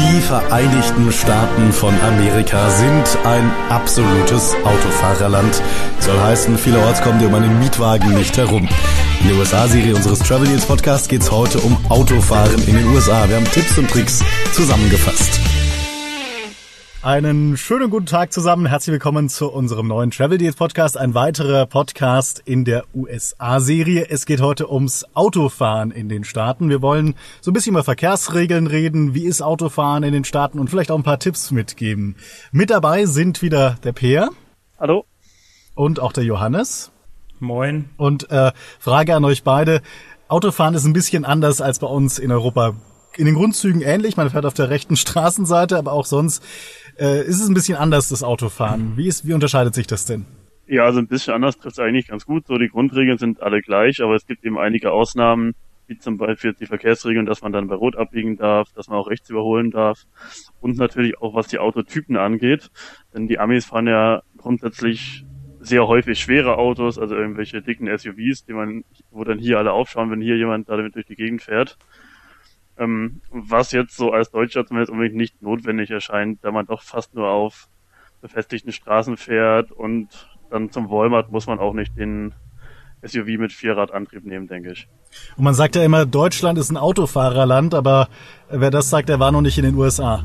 Die Vereinigten Staaten von Amerika sind ein absolutes Autofahrerland. Soll heißen, vielerorts kommen die um einen Mietwagen nicht herum. In der USA-Serie unseres Travel Deals Podcasts geht es heute um Autofahren in den USA. Wir haben Tipps und Tricks zusammengefasst. Einen schönen guten Tag zusammen. Herzlich willkommen zu unserem neuen Travel Deals Podcast. Ein weiterer Podcast in der USA-Serie. Es geht heute ums Autofahren in den Staaten. Wir wollen so ein bisschen über Verkehrsregeln reden. Wie ist Autofahren in den Staaten und vielleicht auch ein paar Tipps mitgeben. Mit dabei sind wieder der Peer. Hallo. Und auch der Johannes. Moin. Und äh, Frage an euch beide. Autofahren ist ein bisschen anders als bei uns in Europa in den Grundzügen ähnlich. Man fährt auf der rechten Straßenseite, aber auch sonst äh, ist es ein bisschen anders, das Autofahren. Wie, ist, wie unterscheidet sich das denn? Ja, also ein bisschen anders trifft es eigentlich ganz gut. So, die Grundregeln sind alle gleich, aber es gibt eben einige Ausnahmen, wie zum Beispiel die Verkehrsregeln, dass man dann bei Rot abbiegen darf, dass man auch rechts überholen darf und natürlich auch was die Autotypen angeht. Denn die Amis fahren ja grundsätzlich sehr häufig schwere Autos, also irgendwelche dicken SUVs, die man, wo dann hier alle aufschauen, wenn hier jemand damit durch die Gegend fährt. Ähm, was jetzt so als Deutscher zumindest unbedingt nicht notwendig erscheint, da man doch fast nur auf befestigten Straßen fährt und dann zum Walmart muss man auch nicht den SUV mit Vierradantrieb nehmen, denke ich. Und man sagt ja immer, Deutschland ist ein Autofahrerland, aber wer das sagt, der war noch nicht in den USA.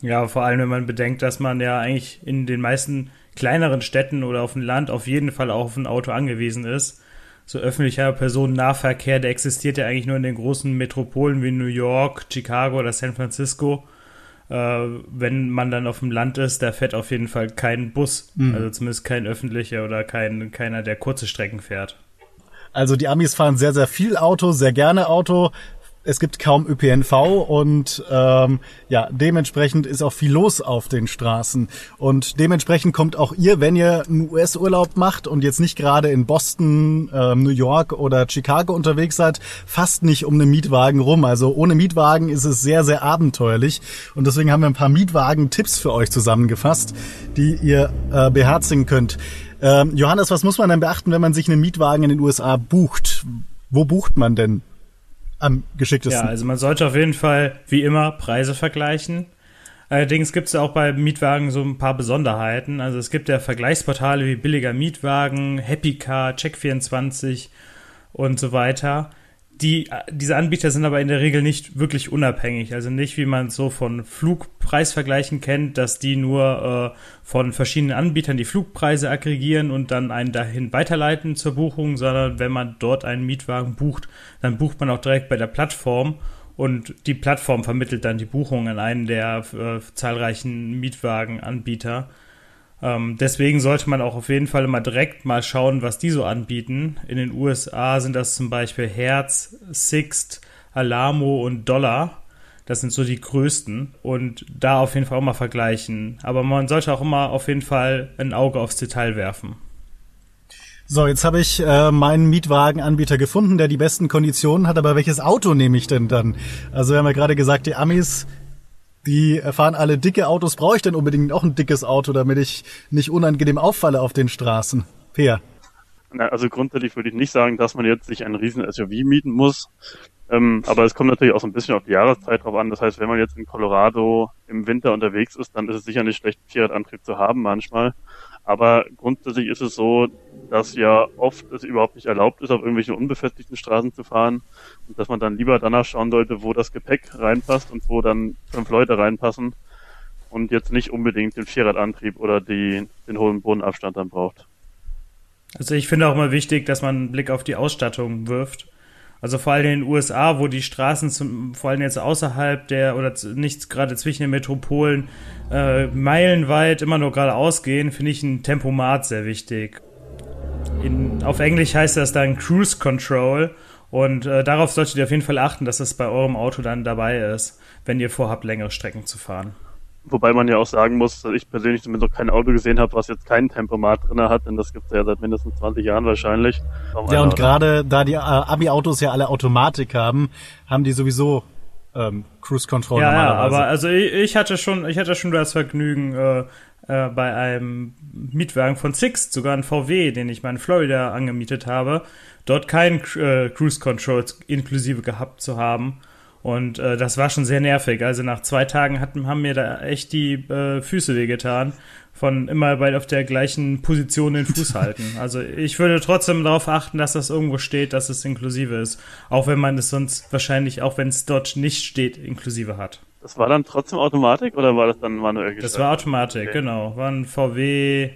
Ja, vor allem, wenn man bedenkt, dass man ja eigentlich in den meisten kleineren Städten oder auf dem Land auf jeden Fall auch auf ein Auto angewiesen ist so öffentlicher Personennahverkehr, der existiert ja eigentlich nur in den großen Metropolen wie New York, Chicago oder San Francisco. Äh, wenn man dann auf dem Land ist, da fährt auf jeden Fall kein Bus, mhm. also zumindest kein öffentlicher oder kein, keiner, der kurze Strecken fährt. Also die Amis fahren sehr, sehr viel Auto, sehr gerne Auto es gibt kaum ÖPNV und ähm, ja, dementsprechend ist auch viel los auf den Straßen. Und dementsprechend kommt auch ihr, wenn ihr einen US-Urlaub macht und jetzt nicht gerade in Boston, ähm, New York oder Chicago unterwegs seid, fast nicht um einen Mietwagen rum. Also ohne Mietwagen ist es sehr, sehr abenteuerlich. Und deswegen haben wir ein paar Mietwagen-Tipps für euch zusammengefasst, die ihr äh, beherzigen könnt. Ähm, Johannes, was muss man denn beachten, wenn man sich einen Mietwagen in den USA bucht? Wo bucht man denn? Am geschicktesten. Ja, also man sollte auf jeden Fall wie immer Preise vergleichen. Allerdings gibt es ja auch bei Mietwagen so ein paar Besonderheiten. Also es gibt ja Vergleichsportale wie billiger Mietwagen, Happy Car, Check24 und so weiter die, diese Anbieter sind aber in der Regel nicht wirklich unabhängig. Also nicht, wie man so von Flugpreisvergleichen kennt, dass die nur äh, von verschiedenen Anbietern die Flugpreise aggregieren und dann einen dahin weiterleiten zur Buchung, sondern wenn man dort einen Mietwagen bucht, dann bucht man auch direkt bei der Plattform und die Plattform vermittelt dann die Buchung an einen der äh, zahlreichen Mietwagenanbieter. Ähm, deswegen sollte man auch auf jeden Fall immer direkt mal schauen, was die so anbieten. In den USA sind das zum Beispiel Herz, Sixt, Alamo und Dollar. Das sind so die größten und da auf jeden Fall auch mal vergleichen. Aber man sollte auch immer auf jeden Fall ein Auge aufs Detail werfen. So, jetzt habe ich äh, meinen Mietwagenanbieter gefunden, der die besten Konditionen hat, aber welches Auto nehme ich denn dann? Also wir haben ja gerade gesagt, die Amis die fahren alle dicke Autos. Brauche ich denn unbedingt auch ein dickes Auto, damit ich nicht unangenehm auffalle auf den Straßen? Fair. Also grundsätzlich würde ich nicht sagen, dass man jetzt sich einen riesen SUV mieten muss. Ähm, aber es kommt natürlich auch so ein bisschen auf die Jahreszeit drauf an. Das heißt, wenn man jetzt in Colorado im Winter unterwegs ist, dann ist es sicher nicht schlecht, einen Vierradantrieb zu haben manchmal. Aber grundsätzlich ist es so, dass ja oft es überhaupt nicht erlaubt ist, auf irgendwelchen unbefestigten Straßen zu fahren und dass man dann lieber danach schauen sollte, wo das Gepäck reinpasst und wo dann fünf Leute reinpassen und jetzt nicht unbedingt den Vierradantrieb oder die, den hohen Bodenabstand dann braucht. Also ich finde auch mal wichtig, dass man einen Blick auf die Ausstattung wirft. Also vor allem in den USA, wo die Straßen zum, vor allem jetzt außerhalb der oder nicht gerade zwischen den Metropolen äh, meilenweit immer nur geradeaus gehen, finde ich ein Tempomat sehr wichtig. In, auf Englisch heißt das dann Cruise Control und äh, darauf solltet ihr auf jeden Fall achten, dass das bei eurem Auto dann dabei ist, wenn ihr vorhabt, längere Strecken zu fahren. Wobei man ja auch sagen muss, dass ich persönlich zumindest noch kein Auto gesehen habe, was jetzt keinen Tempomat drin hat, denn das gibt es ja seit mindestens 20 Jahren wahrscheinlich. Ja, und gerade da die äh, Abi-Autos ja alle Automatik haben, haben die sowieso ähm, Cruise Control ja, Ja, aber also ich, ich, hatte schon, ich hatte schon das Vergnügen, äh, äh, bei einem Mietwagen von Sixt, sogar ein VW, den ich mal in Florida angemietet habe, dort keinen äh, Cruise Control inklusive gehabt zu haben Und äh, das war schon sehr nervig. Also nach zwei Tagen hatten, haben mir da echt die äh, Füße wehgetan von immer bei auf der gleichen Position den Fuß halten. Also ich würde trotzdem darauf achten, dass das irgendwo steht, dass es inklusive ist. Auch wenn man es sonst wahrscheinlich, auch wenn es dort nicht steht, inklusive hat. Das war dann trotzdem Automatik oder war das dann manuell? Das war Automatik, okay. genau. War ein VW,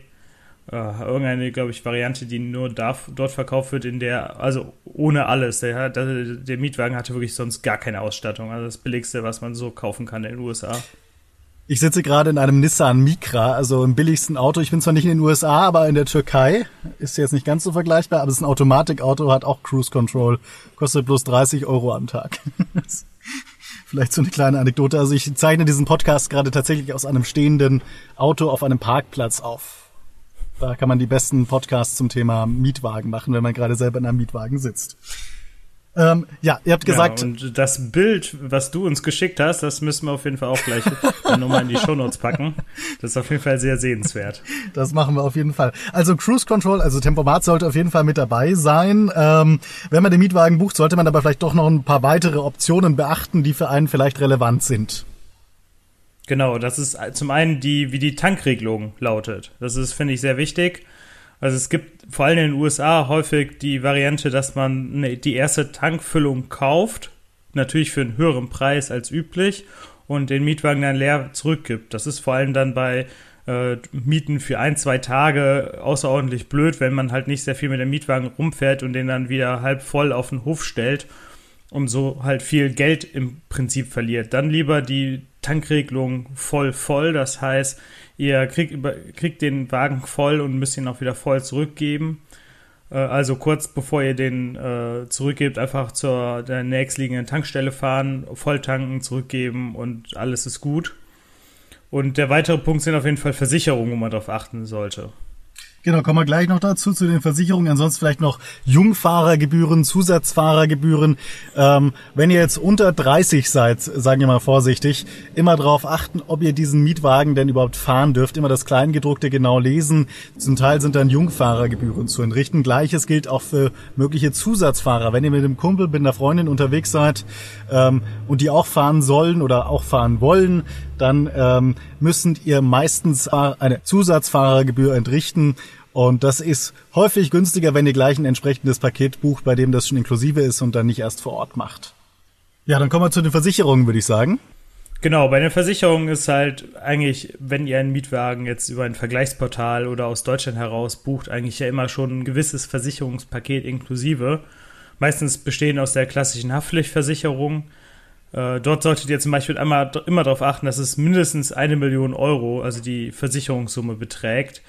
äh, irgendeine, glaube ich, Variante, die nur da, dort verkauft wird, in der, also ohne alles. Der, der, der Mietwagen hatte wirklich sonst gar keine Ausstattung. Also das billigste, was man so kaufen kann in den USA. Ich sitze gerade in einem Nissan Micra, also im billigsten Auto. Ich bin zwar nicht in den USA, aber in der Türkei. Ist jetzt nicht ganz so vergleichbar, aber es ist ein Automatikauto, hat auch Cruise Control, kostet bloß 30 Euro am Tag. Vielleicht so eine kleine Anekdote. Also ich zeichne diesen Podcast gerade tatsächlich aus einem stehenden Auto auf einem Parkplatz auf. Da kann man die besten Podcasts zum Thema Mietwagen machen, wenn man gerade selber in einem Mietwagen sitzt. Ähm, ja, ihr habt gesagt. Ja, und das Bild, was du uns geschickt hast, das müssen wir auf jeden Fall auch gleich nochmal in die Shownotes packen. Das ist auf jeden Fall sehr sehenswert. Das machen wir auf jeden Fall. Also Cruise Control, also Tempomat sollte auf jeden Fall mit dabei sein. Ähm, wenn man den Mietwagen bucht, sollte man aber vielleicht doch noch ein paar weitere Optionen beachten, die für einen vielleicht relevant sind. Genau, das ist zum einen die, wie die Tankregelung lautet. Das ist, finde ich, sehr wichtig. Also es gibt vor allem in den USA häufig die Variante, dass man die erste Tankfüllung kauft, natürlich für einen höheren Preis als üblich und den Mietwagen dann leer zurückgibt. Das ist vor allem dann bei äh, Mieten für ein, zwei Tage außerordentlich blöd, wenn man halt nicht sehr viel mit dem Mietwagen rumfährt und den dann wieder halb voll auf den Hof stellt und so halt viel Geld im Prinzip verliert. Dann lieber die Tankregelung voll voll, das heißt, Ihr kriegt, kriegt den Wagen voll und müsst ihn auch wieder voll zurückgeben. Äh, also kurz bevor ihr den äh, zurückgebt, einfach zur der nächstliegenden Tankstelle fahren, voll tanken, zurückgeben und alles ist gut. Und der weitere Punkt sind auf jeden Fall Versicherungen, wo man darauf achten sollte. Genau, kommen wir gleich noch dazu, zu den Versicherungen. Ansonsten vielleicht noch Jungfahrergebühren, Zusatzfahrergebühren. Ähm, wenn ihr jetzt unter 30 seid, sagen wir mal vorsichtig, immer darauf achten, ob ihr diesen Mietwagen denn überhaupt fahren dürft. Immer das Kleingedruckte genau lesen. Zum Teil sind dann Jungfahrergebühren zu entrichten. Gleiches gilt auch für mögliche Zusatzfahrer. Wenn ihr mit dem Kumpel, mit einer Freundin unterwegs seid ähm, und die auch fahren sollen oder auch fahren wollen, dann ähm, müssen ihr meistens eine Zusatzfahrergebühr entrichten. Und das ist häufig günstiger, wenn ihr gleich ein entsprechendes Paket bucht, bei dem das schon inklusive ist und dann nicht erst vor Ort macht. Ja, dann kommen wir zu den Versicherungen, würde ich sagen. Genau, bei den Versicherungen ist halt eigentlich, wenn ihr einen Mietwagen jetzt über ein Vergleichsportal oder aus Deutschland heraus bucht, eigentlich ja immer schon ein gewisses Versicherungspaket inklusive. Meistens bestehen aus der klassischen Haftpflichtversicherung, äh, dort solltet ihr zum Beispiel einmal immer darauf achten, dass es mindestens eine Million Euro, also die Versicherungssumme beträgt.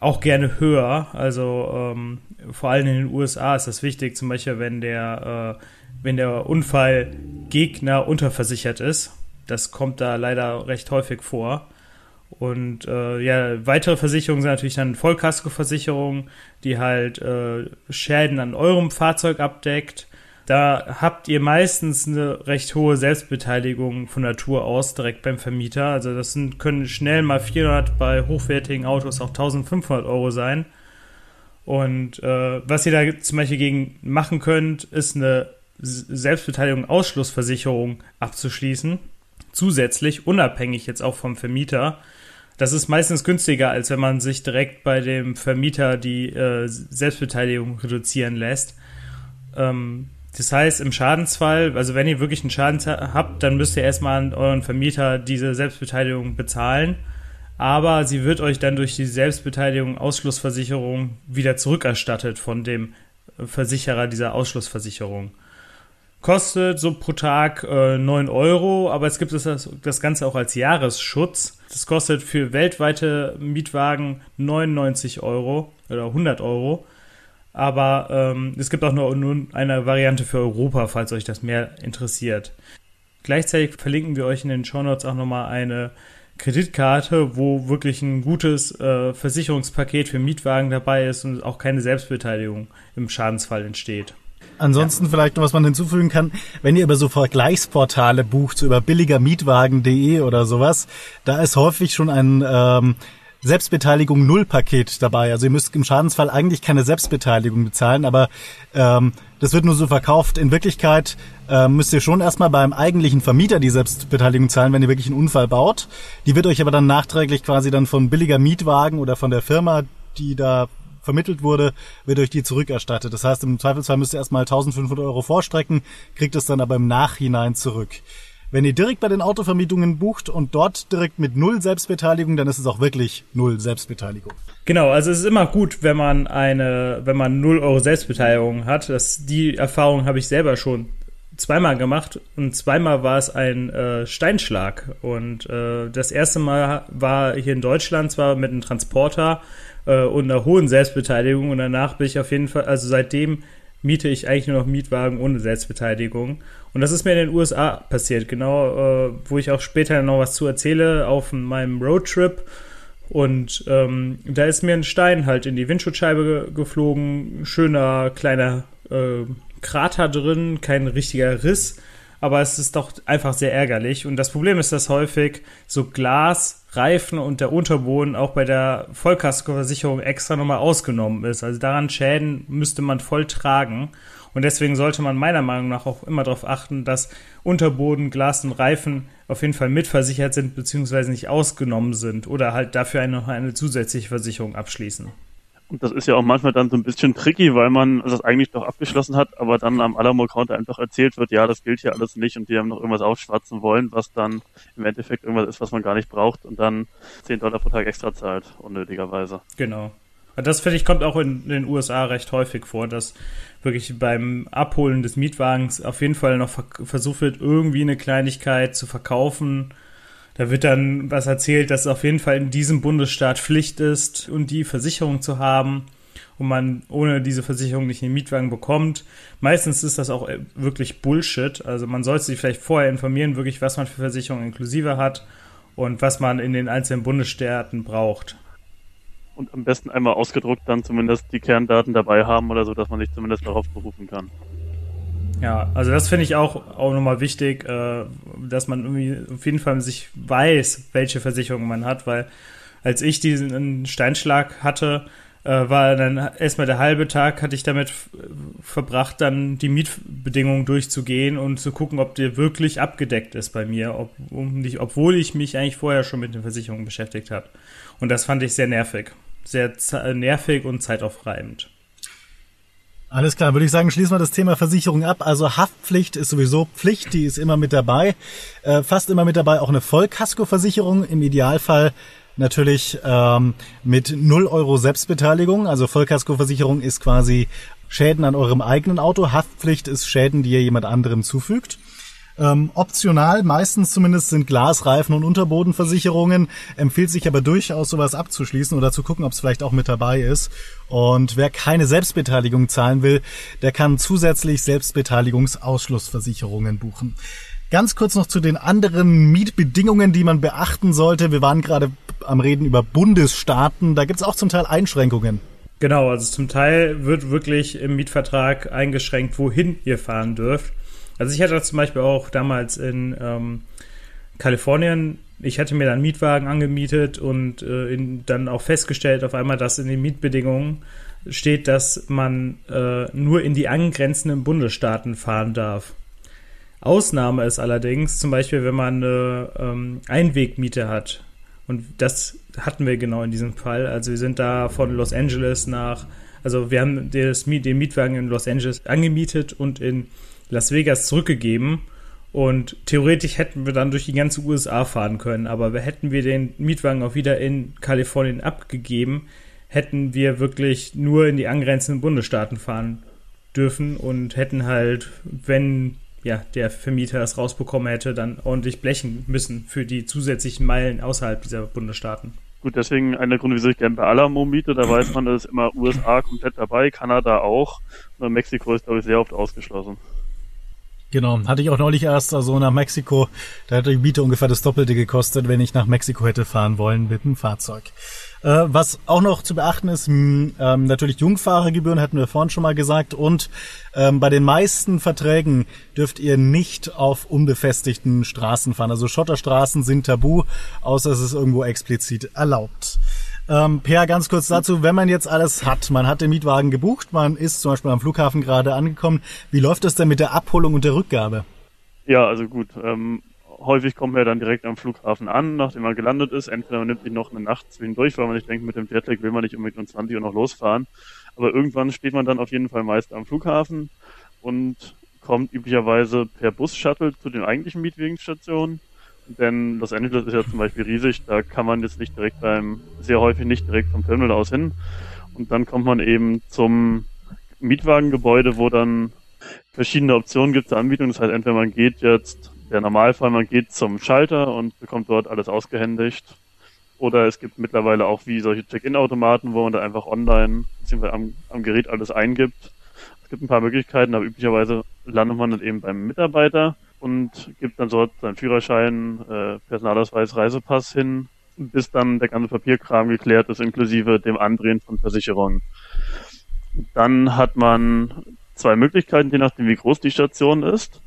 Auch gerne höher. Also ähm, vor allem in den USA ist das wichtig, zum Beispiel wenn der, äh, wenn der Unfallgegner unterversichert ist. Das kommt da leider recht häufig vor. Und äh, ja, weitere Versicherungen sind natürlich dann Vollkaskoversicherungen, die halt äh, Schäden an eurem Fahrzeug abdeckt da habt ihr meistens eine recht hohe Selbstbeteiligung von Natur aus direkt beim Vermieter. Also das sind, können schnell mal 400, bei hochwertigen Autos auch 1500 Euro sein. Und äh, was ihr da zum Beispiel gegen machen könnt, ist eine Selbstbeteiligung Ausschlussversicherung abzuschließen. Zusätzlich, unabhängig jetzt auch vom Vermieter. Das ist meistens günstiger, als wenn man sich direkt bei dem Vermieter die äh, Selbstbeteiligung reduzieren lässt. Ähm, das heißt, im Schadensfall, also wenn ihr wirklich einen Schaden habt, dann müsst ihr erstmal an euren Vermieter diese Selbstbeteiligung bezahlen. Aber sie wird euch dann durch die Selbstbeteiligung Ausschlussversicherung wieder zurückerstattet von dem Versicherer dieser Ausschlussversicherung. Kostet so pro Tag äh, 9 Euro, aber es gibt das, das Ganze auch als Jahresschutz. Das kostet für weltweite Mietwagen 99 Euro oder 100 Euro. Aber ähm, es gibt auch nur, nur eine Variante für Europa, falls euch das mehr interessiert. Gleichzeitig verlinken wir euch in den Show Notes auch nochmal eine Kreditkarte, wo wirklich ein gutes äh, Versicherungspaket für Mietwagen dabei ist und auch keine Selbstbeteiligung im Schadensfall entsteht. Ansonsten ja. vielleicht noch, was man hinzufügen kann, wenn ihr über so Vergleichsportale bucht, so über billigermietwagen.de oder sowas, da ist häufig schon ein ähm, Selbstbeteiligung Null-Paket dabei. Also ihr müsst im Schadensfall eigentlich keine Selbstbeteiligung bezahlen, aber ähm, das wird nur so verkauft. In Wirklichkeit äh, müsst ihr schon erstmal beim eigentlichen Vermieter die Selbstbeteiligung zahlen, wenn ihr wirklich einen Unfall baut. Die wird euch aber dann nachträglich quasi dann von billiger Mietwagen oder von der Firma, die da vermittelt wurde, wird euch die zurückerstattet. Das heißt, im Zweifelsfall müsst ihr erstmal 1500 Euro vorstrecken, kriegt es dann aber im Nachhinein zurück. Wenn ihr direkt bei den Autovermietungen bucht und dort direkt mit null Selbstbeteiligung, dann ist es auch wirklich null Selbstbeteiligung. Genau, also es ist immer gut, wenn man eine, wenn man null Euro Selbstbeteiligung hat. Das, die Erfahrung habe ich selber schon zweimal gemacht und zweimal war es ein äh, Steinschlag. Und äh, das erste Mal war hier in Deutschland zwar mit einem Transporter äh, und einer hohen Selbstbeteiligung und danach bin ich auf jeden Fall, also seitdem miete ich eigentlich nur noch Mietwagen ohne Selbstbeteiligung. Und das ist mir in den USA passiert, genau, äh, wo ich auch später noch was zu erzähle auf meinem Roadtrip. Und ähm, da ist mir ein Stein halt in die Windschutzscheibe geflogen, schöner kleiner äh, Krater drin, kein richtiger Riss, aber es ist doch einfach sehr ärgerlich. Und das Problem ist, dass häufig so Glas, Reifen und der Unterboden auch bei der Vollkaskoversicherung extra nochmal ausgenommen ist. Also daran Schäden müsste man voll tragen. Und deswegen sollte man meiner Meinung nach auch immer darauf achten, dass Unterboden, Glas und Reifen auf jeden Fall mitversichert sind beziehungsweise nicht ausgenommen sind oder halt dafür eine, eine zusätzliche Versicherung abschließen. Und das ist ja auch manchmal dann so ein bisschen tricky, weil man das eigentlich doch abgeschlossen hat, aber dann am Alamo-Counter einfach erzählt wird, ja, das gilt hier alles nicht und die haben noch irgendwas aufschwatzen wollen, was dann im Endeffekt irgendwas ist, was man gar nicht braucht und dann 10 Dollar pro Tag extra zahlt, unnötigerweise. Genau. Das finde ich kommt auch in den USA recht häufig vor, dass wirklich beim Abholen des Mietwagens auf jeden Fall noch versucht wird, irgendwie eine Kleinigkeit zu verkaufen, da wird dann was erzählt, dass es auf jeden Fall in diesem Bundesstaat Pflicht ist, und die Versicherung zu haben und man ohne diese Versicherung nicht den Mietwagen bekommt. Meistens ist das auch äh, wirklich Bullshit. Also man sollte sich vielleicht vorher informieren, wirklich, was man für Versicherungen inklusive hat und was man in den einzelnen Bundesstaaten braucht. Und am besten einmal ausgedruckt dann zumindest die Kerndaten dabei haben oder so, dass man sich zumindest darauf berufen kann. Ja, also das finde ich auch, auch nochmal wichtig, äh, dass man irgendwie auf jeden Fall sich weiß, welche Versicherung man hat, weil als ich diesen Steinschlag hatte, äh, war dann erstmal der halbe Tag, hatte ich damit verbracht, dann die Mietbedingungen durchzugehen und zu gucken, ob der wirklich abgedeckt ist bei mir, ob, um nicht, obwohl ich mich eigentlich vorher schon mit den Versicherungen beschäftigt habe. Und das fand ich sehr nervig. Sehr nervig und zeitaufreibend. Alles klar, würde ich sagen, schließen wir das Thema Versicherung ab. Also Haftpflicht ist sowieso Pflicht, die ist immer mit dabei. Äh, fast immer mit dabei auch eine Vollkaskoversicherung, im Idealfall natürlich ähm, mit 0 Euro Selbstbeteiligung. Also Vollkaskoversicherung ist quasi Schäden an eurem eigenen Auto. Haftpflicht ist Schäden, die ihr jemand anderem zufügt. Ähm, optional, meistens zumindest sind Glasreifen und Unterbodenversicherungen. Empfiehlt sich aber durchaus sowas abzuschließen oder zu gucken, ob es vielleicht auch mit dabei ist. Und wer keine Selbstbeteiligung zahlen will, der kann zusätzlich Selbstbeteiligungsausschlussversicherungen buchen. Ganz kurz noch zu den anderen Mietbedingungen, die man beachten sollte. Wir waren gerade am Reden über Bundesstaaten. Da gibt es auch zum Teil Einschränkungen. Genau, also zum Teil wird wirklich im Mietvertrag eingeschränkt, wohin ihr fahren dürft. Also ich hatte zum Beispiel auch damals in ähm, Kalifornien, ich hatte mir dann einen Mietwagen angemietet und äh, in, dann auch festgestellt auf einmal, dass in den Mietbedingungen steht, dass man äh, nur in die angrenzenden Bundesstaaten fahren darf. Ausnahme ist allerdings zum Beispiel, wenn man eine ähm, Einwegmiete hat. Und das hatten wir genau in diesem Fall. Also wir sind da von Los Angeles nach, also wir haben das, den Mietwagen in Los Angeles angemietet und in Las Vegas zurückgegeben. Und theoretisch hätten wir dann durch die ganze USA fahren können, aber hätten wir den Mietwagen auch wieder in Kalifornien abgegeben, hätten wir wirklich nur in die angrenzenden Bundesstaaten fahren dürfen und hätten halt, wenn ja, der Vermieter es rausbekommen hätte, dann ordentlich blechen müssen für die zusätzlichen Meilen außerhalb dieser Bundesstaaten. Gut, deswegen einer der Gründe, wieso ich gerne bei Alamo miete, da weiß man, da ist immer USA komplett dabei, Kanada auch, und Mexiko ist, glaube ich, sehr oft ausgeschlossen. Genau, hatte ich auch neulich erst also nach Mexiko. Da hätte die Miete ungefähr das Doppelte gekostet, wenn ich nach Mexiko hätte fahren wollen mit dem Fahrzeug. Äh, was auch noch zu beachten ist, mh, ähm, natürlich Jungfahrergebühren hatten wir vorhin schon mal gesagt und ähm, bei den meisten Verträgen dürft ihr nicht auf unbefestigten Straßen fahren. Also Schotterstraßen sind tabu, außer es ist irgendwo explizit erlaubt. Ähm, per, ganz kurz dazu, wenn man jetzt alles hat, man hat den Mietwagen gebucht, man ist zum Beispiel am Flughafen gerade angekommen, wie läuft das denn mit der Abholung und der Rückgabe? Ja, also gut, ähm, häufig kommt man ja dann direkt am Flughafen an, nachdem man gelandet ist. Entweder man nimmt sich noch eine Nacht zwischendurch, weil man nicht denkt, mit dem Jetlag will man nicht unbedingt um 20 Uhr noch losfahren. Aber irgendwann steht man dann auf jeden Fall meist am Flughafen und kommt üblicherweise per Bus-Shuttle zu den eigentlichen Mietwagenstationen. Denn Los Angeles ist ja zum Beispiel riesig, da kann man jetzt nicht direkt beim, sehr häufig nicht direkt vom Terminal aus hin. Und dann kommt man eben zum Mietwagengebäude, wo dann verschiedene Optionen gibt zur Anbietung. Das heißt, entweder man geht jetzt, der Normalfall, man geht zum Schalter und bekommt dort alles ausgehändigt. Oder es gibt mittlerweile auch wie solche Check-in-Automaten, wo man da einfach online bzw. Am, am Gerät alles eingibt. Es gibt ein paar Möglichkeiten, aber üblicherweise landet man dann eben beim Mitarbeiter und gibt dann dort seinen Führerschein, äh, Personalausweis, Reisepass hin, bis dann der ganze Papierkram geklärt ist, inklusive dem Andrehen von Versicherungen. Dann hat man zwei Möglichkeiten, je nachdem wie groß die Station ist.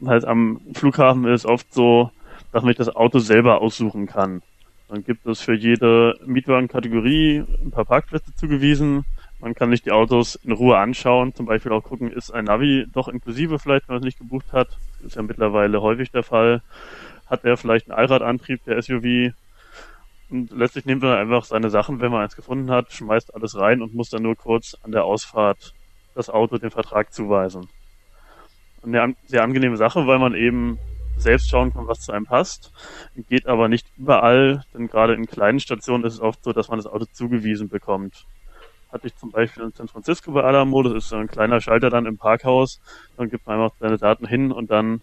Das heißt, am Flughafen ist oft so, dass man sich das Auto selber aussuchen kann. Dann gibt es für jede Mietwagenkategorie ein paar Parkplätze zugewiesen. Man kann sich die Autos in Ruhe anschauen, zum Beispiel auch gucken, ist ein Navi doch inklusive vielleicht, wenn man es nicht gebucht hat. Ist ja mittlerweile häufig der Fall. Hat er vielleicht einen Allradantrieb, der SUV? Und letztlich nimmt man einfach seine Sachen, wenn man eins gefunden hat, schmeißt alles rein und muss dann nur kurz an der Ausfahrt das Auto den Vertrag zuweisen. Eine sehr angenehme Sache, weil man eben selbst schauen kann, was zu einem passt. Geht aber nicht überall, denn gerade in kleinen Stationen ist es oft so, dass man das Auto zugewiesen bekommt. Hatte ich zum Beispiel in San Francisco bei Alamo, das ist so ein kleiner Schalter dann im Parkhaus, dann gibt man einfach seine Daten hin und dann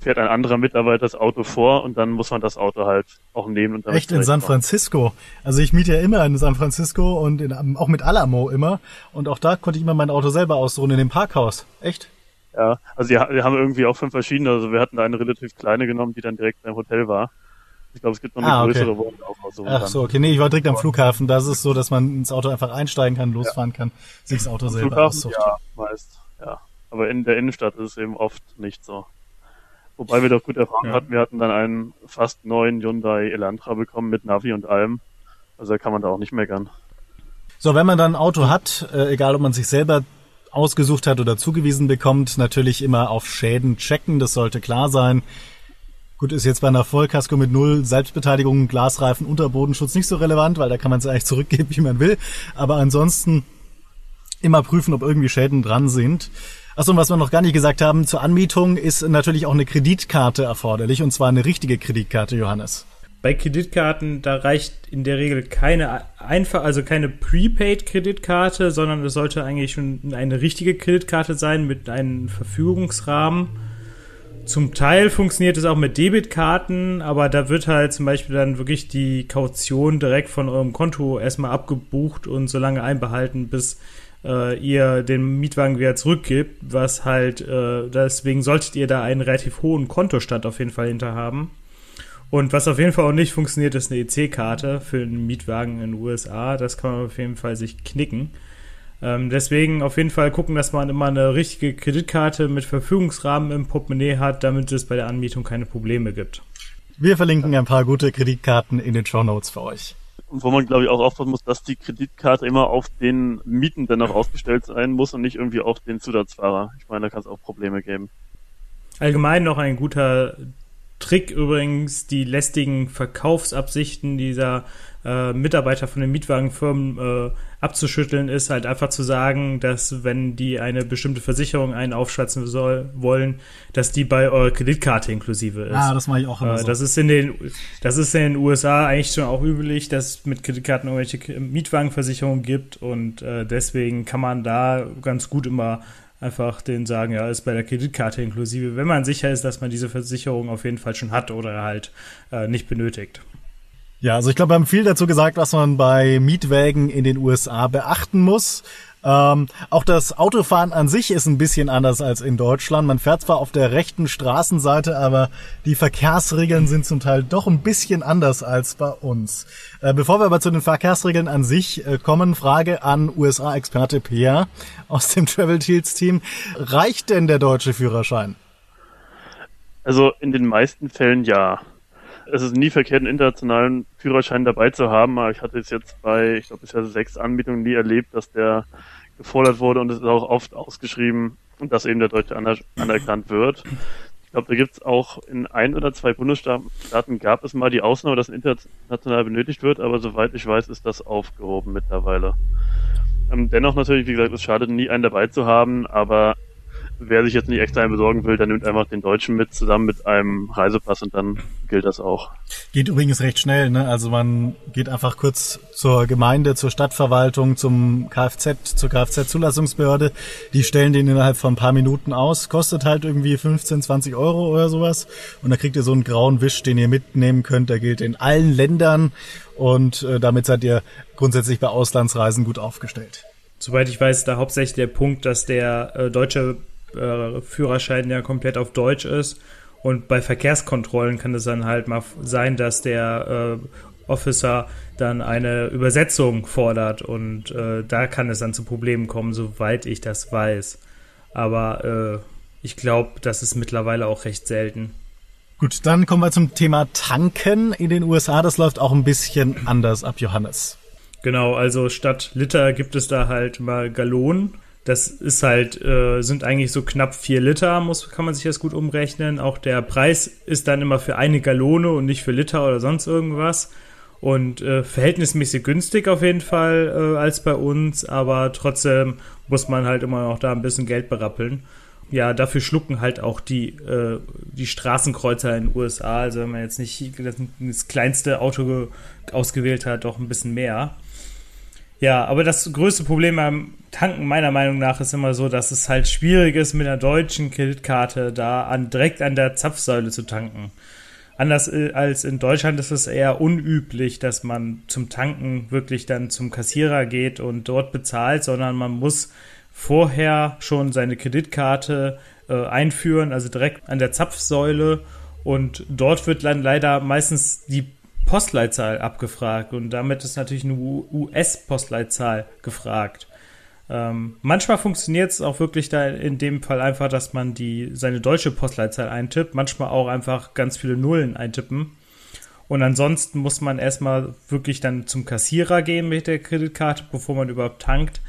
fährt ein anderer Mitarbeiter das Auto vor und dann muss man das Auto halt auch nehmen. Und Echt in San Francisco? Also ich miete ja immer in San Francisco und in, auch mit Alamo immer und auch da konnte ich immer mein Auto selber ausruhen in dem Parkhaus. Echt? Ja, also wir, haben irgendwie auch fünf verschiedene. Also wir hatten eine relativ kleine genommen, die dann direkt beim Hotel war. Ich glaube, es gibt noch eine ah, okay. größere, wo man auch aussuchen Ach so, okay. Nee, ich war direkt am Flughafen. Da ist es so, dass man ins Auto einfach einsteigen kann, losfahren ja. kann, sich das Auto am selber Flughafen, aussucht. Ja, meist. Ja. Aber in der Innenstadt ist es eben oft nicht so. Wobei wir doch gut erfahren ja. hatten, wir hatten dann einen fast neuen Hyundai Elantra bekommen mit Navi und allem. Also da kann man da auch nicht meckern. So, wenn man dann ein Auto hat, äh, egal ob man sich selber ausgesucht hat oder zugewiesen bekommt, natürlich immer auf Schäden checken, das sollte klar sein. Gut, ist jetzt bei einer Vollkasko mit null Selbstbeteiligung, Glasreifen, Unterbodenschutz nicht so relevant, weil da kann man es eigentlich zurückgeben, wie man will. Aber ansonsten immer prüfen, ob irgendwie Schäden dran sind. Achso, und was wir noch gar nicht gesagt haben, zur Anmietung ist natürlich auch eine Kreditkarte erforderlich, und zwar eine richtige Kreditkarte, Johannes. Bei Kreditkarten, da reicht in der Regel keine einfach, also keine Prepaid-Kreditkarte, sondern es sollte eigentlich schon eine richtige Kreditkarte sein mit einem Verfügungsrahmen. Zum Teil funktioniert es auch mit Debitkarten, aber da wird halt zum Beispiel dann wirklich die Kaution direkt von eurem Konto erstmal abgebucht und so lange einbehalten, bis äh, ihr den Mietwagen wieder zurückgibt, was halt, äh, deswegen solltet ihr da einen relativ hohen Kontostand auf jeden Fall hinter haben. Und was auf jeden Fall auch nicht funktioniert, ist eine EC-Karte für einen Mietwagen in den USA. Das kann man auf jeden Fall sich knicken. Ähm, deswegen auf jeden Fall gucken, dass man immer eine richtige Kreditkarte mit Verfügungsrahmen im Portemonnaie hat, damit es bei der Anmietung keine Probleme gibt. Wir verlinken ein paar gute Kreditkarten in den Show Notes für euch. Und wo man, glaube ich, auch aufpassen muss, dass die Kreditkarte immer auf den Mieten dann auch ausgestellt sein muss und nicht irgendwie auf den Zusatzfahrer. Ich meine, da kann es auch Probleme geben. Allgemein noch ein guter Trick übrigens, die lästigen Verkaufsabsichten dieser äh, Mitarbeiter von den Mietwagenfirmen äh, abzuschütteln, ist halt einfach zu sagen, dass wenn die eine bestimmte Versicherung einen aufschwatzen soll, wollen, dass die bei eurer Kreditkarte inklusive ist. Ah, das mache ich auch immer äh, so. Das ist in den, das ist in den USA eigentlich schon auch üblich, dass es mit Kreditkarten irgendwelche Mietwagenversicherungen gibt und äh, deswegen kann man da ganz gut immer einfach den sagen, ja, ist bei der Kreditkarte inklusive, wenn man sicher ist, dass man diese Versicherung auf jeden Fall schon hat oder halt äh, nicht benötigt. Ja, also ich glaube, wir haben viel dazu gesagt, was man bei Mietwägen in den USA beachten muss. Ähm, auch das Autofahren an sich ist ein bisschen anders als in Deutschland. Man fährt zwar auf der rechten Straßenseite, aber die Verkehrsregeln sind zum Teil doch ein bisschen anders als bei uns. Äh, bevor wir aber zu den Verkehrsregeln an sich äh, kommen, Frage an USA-Experte Pierre aus dem Travel Teals Team. Reicht denn der deutsche Führerschein? Also in den meisten Fällen ja. Es ist nie verkehrt, einen internationalen Führerschein dabei zu haben, aber ich hatte es jetzt bei, ich glaube, bisher sechs Anbietungen nie erlebt, dass der gefordert wurde und es ist auch oft ausgeschrieben, dass eben der Deutsche aner anerkannt wird. Ich glaube, da gibt es auch in ein oder zwei Bundesstaaten gab es mal die Ausnahme, dass ein international benötigt wird, aber soweit ich weiß, ist das aufgehoben mittlerweile. Ähm, dennoch natürlich, wie gesagt, es schadet nie, einen dabei zu haben, aber wer sich jetzt nicht extra einen besorgen will, der nimmt einfach den Deutschen mit, zusammen mit einem Reisepass und dann gilt das auch. Geht übrigens recht schnell, ne? Also man geht einfach kurz zur Gemeinde, zur Stadtverwaltung, zum Kfz, zur Kfz-Zulassungsbehörde. Die stellen den innerhalb von ein paar Minuten aus. Kostet halt irgendwie 15, 20 Euro oder sowas. Und da kriegt ihr so einen grauen Wisch, den ihr mitnehmen könnt. Der gilt in allen Ländern. Und äh, damit seid ihr grundsätzlich bei Auslandsreisen gut aufgestellt. Soweit ich weiß, da hauptsächlich der Punkt, dass der äh, deutsche äh, Führerschein ja komplett auf Deutsch ist. Und bei Verkehrskontrollen kann es dann halt mal sein, dass der äh, Officer dann eine Übersetzung fordert und äh, da kann es dann zu Problemen kommen, soweit ich das weiß. Aber äh, ich glaube, das ist mittlerweile auch recht selten. Gut, dann kommen wir zum Thema Tanken in den USA. Das läuft auch ein bisschen anders ab, Johannes. Genau, also statt Liter gibt es da halt mal Gallonen. Das ist halt, äh, sind eigentlich so knapp vier Liter, muss, kann man sich das gut umrechnen. Auch der Preis ist dann immer für eine Gallone und nicht für Liter oder sonst irgendwas. Und äh, verhältnismäßig günstig auf jeden Fall äh, als bei uns, aber trotzdem muss man halt immer noch da ein bisschen Geld berappeln. Ja, dafür schlucken halt auch die, äh, die Straßenkreuzer in den USA. Also wenn man jetzt nicht das, das kleinste Auto ausgewählt hat, doch ein bisschen mehr. Ja, aber das größte Problem beim Tanken meiner Meinung nach ist immer so, dass es halt schwierig ist, mit einer deutschen Kreditkarte da an, direkt an der Zapfsäule zu tanken. Anders äh, als in Deutschland ist es eher unüblich, dass man zum Tanken wirklich dann zum Kassierer geht und dort bezahlt, sondern man muss vorher schon seine Kreditkarte äh, einführen, also direkt an der Zapfsäule. Und dort wird dann leider meistens die Postleitzahl abgefragt und damit ist natürlich eine US-Postleitzahl gefragt. Ähm, manchmal funktioniert es auch wirklich da in dem Fall einfach, dass man die, seine deutsche Postleitzahl eintippt, manchmal auch einfach ganz viele Nullen eintippen. Und ansonsten muss man erstmal wirklich dann zum Kassierer gehen mit der Kreditkarte, bevor man überhaupt tankt.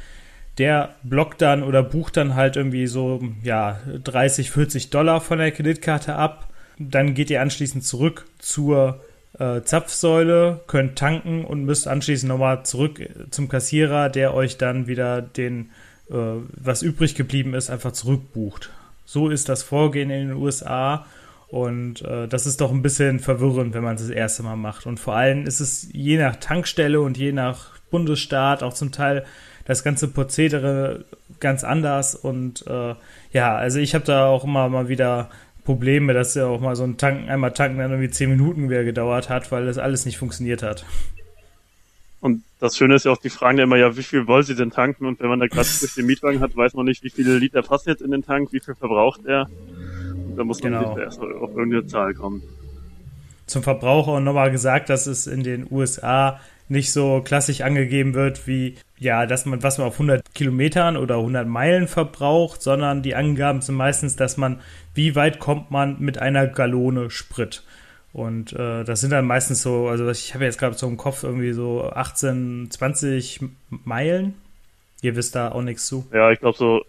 Der blockt dann oder bucht dann halt irgendwie so, ja, 30, 40 Dollar von der Kreditkarte ab. Dann geht ihr anschließend zurück zur äh, Zapfsäule, könnt tanken und müsst anschließend nochmal zurück zum Kassierer, der euch dann wieder den, äh, was übrig geblieben ist, einfach zurückbucht. So ist das Vorgehen in den USA und äh, das ist doch ein bisschen verwirrend, wenn man es das erste Mal macht. Und vor allem ist es je nach Tankstelle und je nach Bundesstaat auch zum Teil das ganze Prozedere ganz anders und äh, ja, also ich habe da auch immer mal wieder Probleme, dass ja auch mal so ein Tanken, einmal tanken dann irgendwie zehn Minuten wieder gedauert hat, weil das alles nicht funktioniert hat. Und das Schöne ist ja auch, die fragen ja immer, ja, wie viel wollen sie denn tanken? Und wenn man da gerade durch den Mietwagen hat, weiß man nicht, wie viele Liter passen jetzt in den Tank, wie viel verbraucht er. Und da muss man genau. erst auf irgendeine Zahl kommen. Zum Verbraucher und nochmal gesagt, dass es in den USA nicht so klassisch angegeben wird wie, ja, dass man, was man auf 100 Kilometern oder 100 Meilen verbraucht, sondern die Angaben sind meistens, dass man, wie weit kommt man mit einer Gallone Sprit. Und äh, das sind dann meistens so, also ich habe jetzt gerade so im Kopf irgendwie so 18, 20 Meilen. Ihr wisst da auch nichts zu. Ja, ich glaube so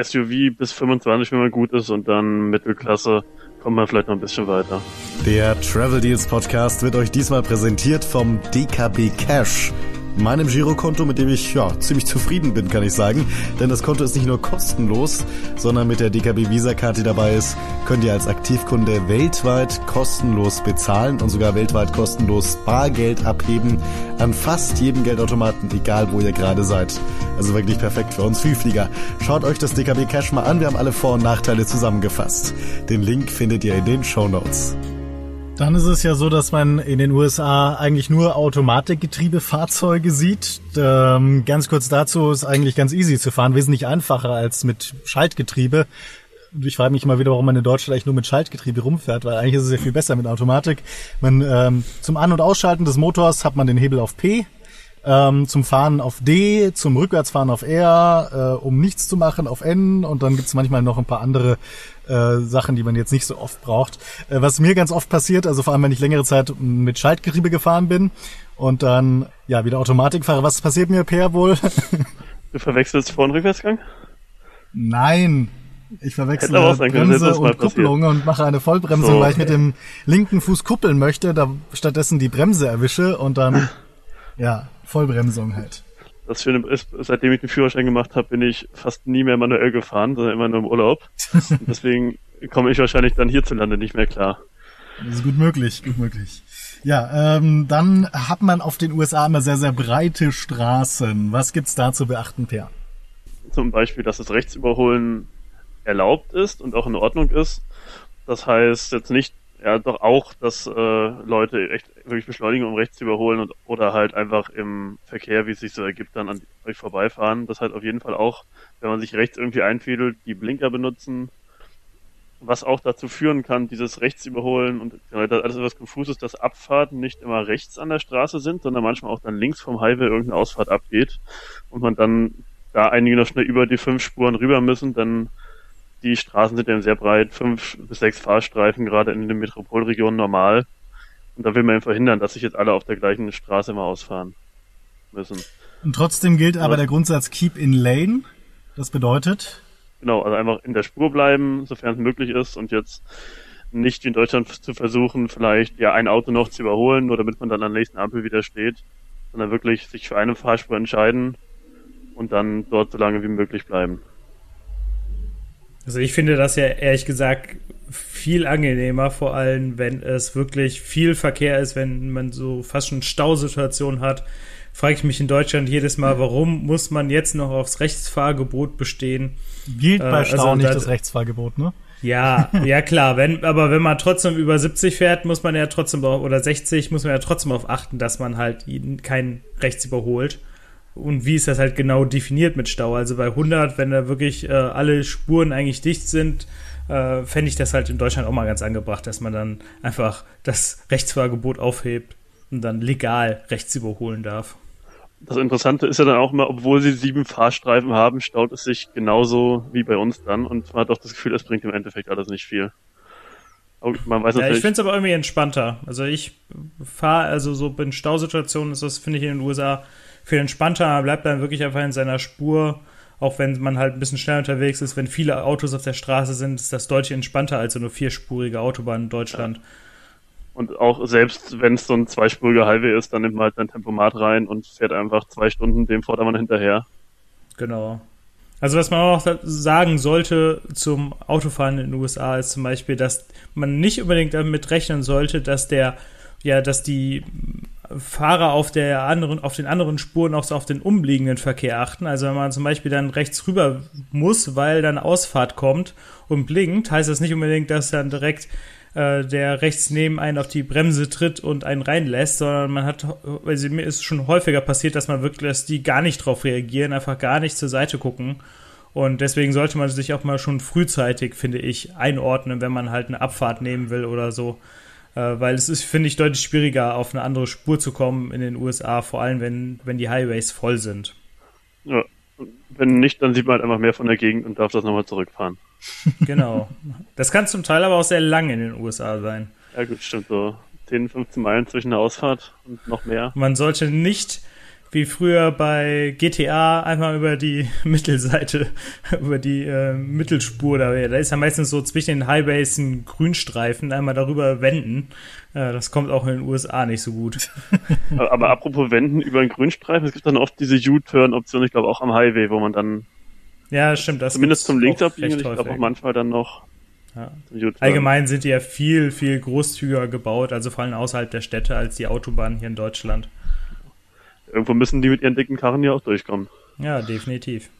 SUV bis 25, wenn man gut ist und dann Mittelklasse kommt man vielleicht noch ein bisschen weiter. Der Travel Deals Podcast wird euch diesmal präsentiert vom DKB Cash meinem Girokonto, mit dem ich ja ziemlich zufrieden bin, kann ich sagen. Denn das Konto ist nicht nur kostenlos, sondern mit der DKB Visa-Karte, die dabei ist, könnt ihr als Aktivkunde weltweit kostenlos bezahlen und sogar weltweit kostenlos Bargeld abheben an fast jedem Geldautomaten, egal wo ihr gerade seid. Also wirklich perfekt für uns Vielflieger. Schaut euch das DKB Cash mal an, wir haben alle Vor- und Nachteile zusammengefasst. Den Link findet ihr in den Show Notes. Dann ist es ja so, dass man in den USA eigentlich nur Automatikgetriebefahrzeuge sieht. Ähm, ganz kurz dazu ist eigentlich ganz easy zu fahren, wesentlich einfacher als mit Schaltgetriebe. Ich frage mich immer wieder, warum man in Deutschland eigentlich nur mit Schaltgetriebe rumfährt, weil eigentlich ist es ja viel besser mit Automatik. Man ähm, zum An- und Ausschalten des Motors hat man den Hebel auf P ähm, zum Fahren auf D, zum Rückwärtsfahren auf R, äh, um nichts zu machen auf N und dann gibt's manchmal noch ein paar andere äh, Sachen, die man jetzt nicht so oft braucht. Äh, was mir ganz oft passiert, also vor allem wenn ich längere Zeit mit Schaltgetriebe gefahren bin und dann ja wieder Automatik fahre, was passiert mir Per wohl? Du verwechselst Vor- und Rückwärtsgang? Nein, ich dass Bremse und Kupplung und mache eine Vollbremsung, So, weil ich mit dem linken Fuß kuppeln möchte, da stattdessen die Bremse erwische und dann ja Vollbremsung halt. Das Schöne ist, seitdem ich den Führerschein gemacht habe, bin ich fast nie mehr manuell gefahren, sondern immer nur im Urlaub. Und deswegen komme ich wahrscheinlich dann hierzulande nicht mehr klar. Das ist gut möglich, gut möglich. Ja, ähm, dann hat man auf den USA immer sehr, sehr breite Straßen. Was gibt's da zu beachten, Per? Zum Beispiel, dass das Rechtsüberholen erlaubt ist und auch in Ordnung ist. Das heißt jetzt nicht, ja doch auch, dass äh, Leute echt wirklich beschleunigen, um rechts zu überholen und oder halt einfach im Verkehr, wie es sich so ergibt, dann an euch vorbeifahren. Das halt auf jeden Fall auch, wenn man sich rechts irgendwie einfädelt, die Blinker benutzen. Was auch dazu führen kann, dieses Rechtsüberholen und ja, das alles etwas konfus ist, dass Abfahrten nicht immer rechts an der Straße sind, sondern manchmal auch dann links vom Highway irgendeine Ausfahrt abgeht und man dann da einige noch schnell über die fünf Spuren rüber müssen, dann die Straßen sind ja sehr breit, fünf bis sechs Fahrstreifen, gerade in den Metropolregionen normal. Und da will man eben verhindern, dass sich jetzt alle auf der gleichen Straße immer ausfahren müssen. Und trotzdem gilt aber der Grundsatz Keep in Lane. Das bedeutet, Genau, also einfach in der Spur bleiben, sofern es möglich ist und jetzt nicht in Deutschland zu versuchen, vielleicht ja ein Auto noch zu überholen, nur damit man dann an der nächsten Ampel wieder steht, sondern wirklich sich für eine Fahrspur entscheiden und dann dort so lange wie möglich bleiben. Also ich finde das ja ehrlich gesagt viel angenehmer, vor allem wenn es wirklich viel Verkehr ist, wenn man so fast schon Stausituationen hat. Frage ich mich in Deutschland jedes Mal, warum muss man jetzt noch aufs Rechtsfahrgebot bestehen? gilt Äh, bei also Stau nicht da- das Rechtsfahrgebot, ne? Ja, ja klar, wenn, aber wenn man trotzdem über 70 fährt, muss man ja trotzdem oder 60, muss man ja trotzdem darauf achten, dass man halt ihn- kein rechts überholt. Und wie ist das halt genau definiert mit Stau? Also bei 100, wenn da wirklich äh, alle Spuren eigentlich dicht sind, äh, fände ich das halt in Deutschland auch mal ganz angebracht, dass man dann einfach das Rechtsfahrgebot aufhebt und dann legal rechts überholen darf. Das Interessante ist ja dann auch immer, obwohl sie sieben Fahrstreifen haben, staut es sich genauso wie bei uns dann und man hat auch das Gefühl, es bringt im Endeffekt alles nicht viel. Man weiß Ja, ich finde es aber irgendwie entspannter. Also ich fahre, also so in Stausituationen ist das, finde ich, in den USA viel entspannter. Man bleibt dann wirklich einfach in seiner Spur, auch wenn man halt ein bisschen schnell unterwegs ist. Wenn viele Autos auf der Straße sind, ist das deutlich entspannter als so eine vierspurige Autobahn in Deutschland. und auch selbst wenn es so ein zweispuriger Highway ist, dann nimmt man halt sein Tempomat rein und fährt einfach zwei Stunden dem Vordermann hinterher. Genau. Also was man auch sagen sollte zum Autofahren in den USA ist zum Beispiel, dass man nicht unbedingt damit rechnen sollte, dass der, ja, dass die Fahrer auf der anderen, auf den anderen Spuren auch so auf den umliegenden Verkehr achten. Also wenn man zum Beispiel dann rechts rüber muss, weil dann Ausfahrt kommt und blinkt, heißt das nicht unbedingt, dass dann direkt äh, der rechts neben einen auf die Bremse tritt und einen reinlässt, sondern man hat, also mir ist schon häufiger passiert, dass man wirklich, dass die gar nicht drauf reagieren, einfach gar nicht zur Seite gucken. Und deswegen sollte man sich auch mal schon frühzeitig, finde ich, einordnen, wenn man halt eine Abfahrt nehmen will oder so. Äh, weil es ist, finde ich, deutlich schwieriger, auf eine andere Spur zu kommen in den USA, vor allem wenn, wenn die Highways voll sind. Ja. Und Wenn nicht, dann sieht man halt einfach mehr von der Gegend und darf das nochmal zurückfahren. Genau. Das kann zum Teil aber auch sehr lang in den USA sein. Ja gut, stimmt so. 10, 15 Meilen zwischen der Ausfahrt und noch mehr. Man sollte nicht wie früher bei GTA einfach über die Mittelseite, über die äh, Mittelspur da. Da ist ja meistens so zwischen den Highways ein Grünstreifen, einmal darüber wenden. Äh, das kommt auch in den USA nicht so gut. Aber, aber apropos Wenden über den Grünstreifen, es gibt dann oft diese U-Turn-Option, ich glaube auch am Highway, wo man dann Ja, stimmt. Das zumindest zum Links abbiegen und ich glaube auch manchmal dann noch Ja. Allgemein sind die ja viel, viel großzügiger gebaut, also vor allem außerhalb der Städte als die Autobahnen hier in Deutschland. Irgendwo müssen die mit ihren dicken Karren ja auch durchkommen. Ja, definitiv.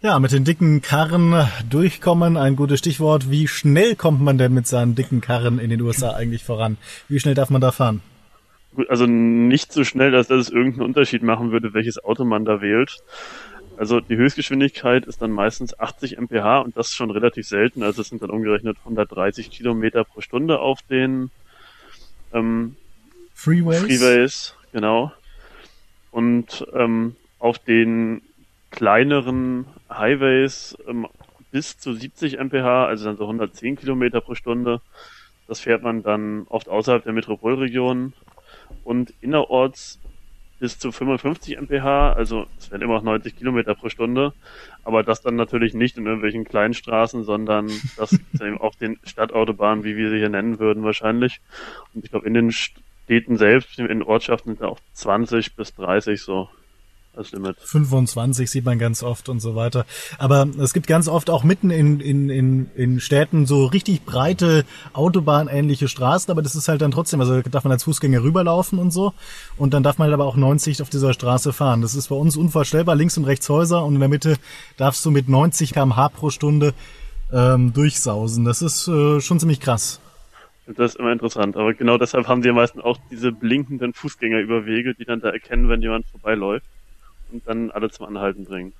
Ja, mit den dicken Karren durchkommen, ein gutes Stichwort. Wie schnell kommt man denn mit seinen dicken Karren in den USA eigentlich voran? Wie schnell darf man da fahren? Gut, also nicht so schnell, dass das irgendeinen Unterschied machen würde, welches Auto man da wählt. Also die Höchstgeschwindigkeit ist dann meistens 80 mph und das schon relativ selten. Also es sind dann umgerechnet 130 Kilometer pro Stunde auf den ähm, Freeways? Freeways. Genau. Und ähm, auf den kleineren Highways ähm, bis zu 70 mph, also dann so 110 Kilometer pro Stunde. Das fährt man dann oft außerhalb der Metropolregion und innerorts bis zu 55 mph, also es werden immer noch 90 Kilometer pro Stunde, aber das dann natürlich nicht in irgendwelchen kleinen Straßen, sondern das eben auf den Stadtautobahnen, wie wir sie hier nennen würden wahrscheinlich. Und ich glaube in den Städten selbst, in Ortschaften sind auch 20 bis 30 so als Limit. 25 sieht man ganz oft und so weiter. Aber es gibt ganz oft auch mitten in, in, in, in Städten so richtig breite Autobahnähnliche Straßen, aber das ist halt dann trotzdem, also darf man als Fußgänger rüberlaufen und so. Und dann darf man halt aber auch 90 auf dieser Straße fahren. Das ist bei uns unvorstellbar, links und rechts Häuser und in der Mitte darfst du mit 90 km/h pro Stunde ähm, durchsausen. Das ist äh, schon ziemlich krass. Das ist immer interessant. Aber genau deshalb haben sie ja meistens auch diese blinkenden Fußgängerüberwege, die dann da erkennen, wenn jemand vorbeiläuft und dann alle zum Anhalten bringen.